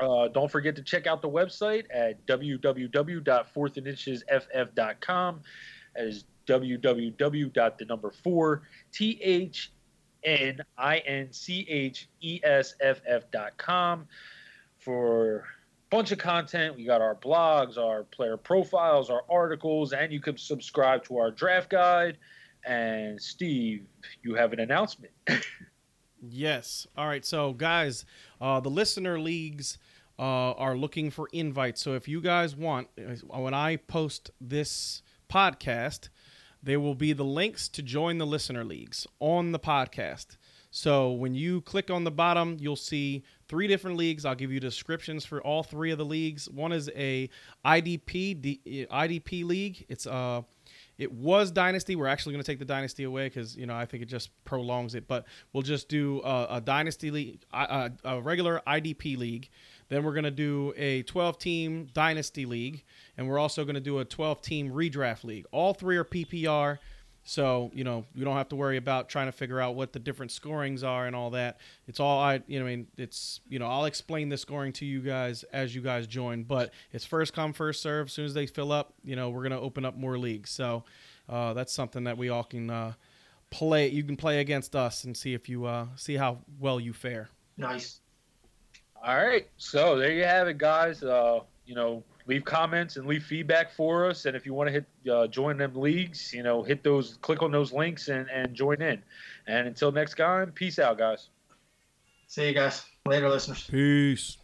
Uh, don't forget to check out the website at www.fourthandinchesff.com. That is www. the number four t h n i n c h e s f f dot com for a bunch of content. We got our blogs, our player profiles, our articles, and you can subscribe to our draft guide. And Steve, you have an announcement. Yes. All right. So, guys, uh, the listener leagues uh, are looking for invites. So, if you guys want, uh, when I post this podcast, there will be the links to join the listener leagues on the podcast. So, when you click on the bottom, you'll see three different leagues. I'll give you descriptions for all three of the leagues. One is a IDP D, IDP league. It's uh it was Dynasty. We're actually going to take the Dynasty away because you know I think it just prolongs it. But we'll just do a, a Dynasty league, a, a regular IDP league. Then we're going to do a 12-team Dynasty league, and we're also going to do a 12-team redraft league. All three are PPR. So, you know, you don't have to worry about trying to figure out what the different scorings are and all that. It's all I, you know, I mean, it's, you know, I'll explain the scoring to you guys as you guys join, but it's first come, first serve. As soon as they fill up, you know, we're going to open up more leagues. So, uh, that's something that we all can uh, play. You can play against us and see if you uh, see how well you fare. Nice. All right. So there you have it, guys. Uh, you know, leave comments and leave feedback for us. And if you want to hit uh, join them leagues, you know, hit those, click on those links and, and join in. And until next time, peace out, guys. See you guys later, listeners. Peace.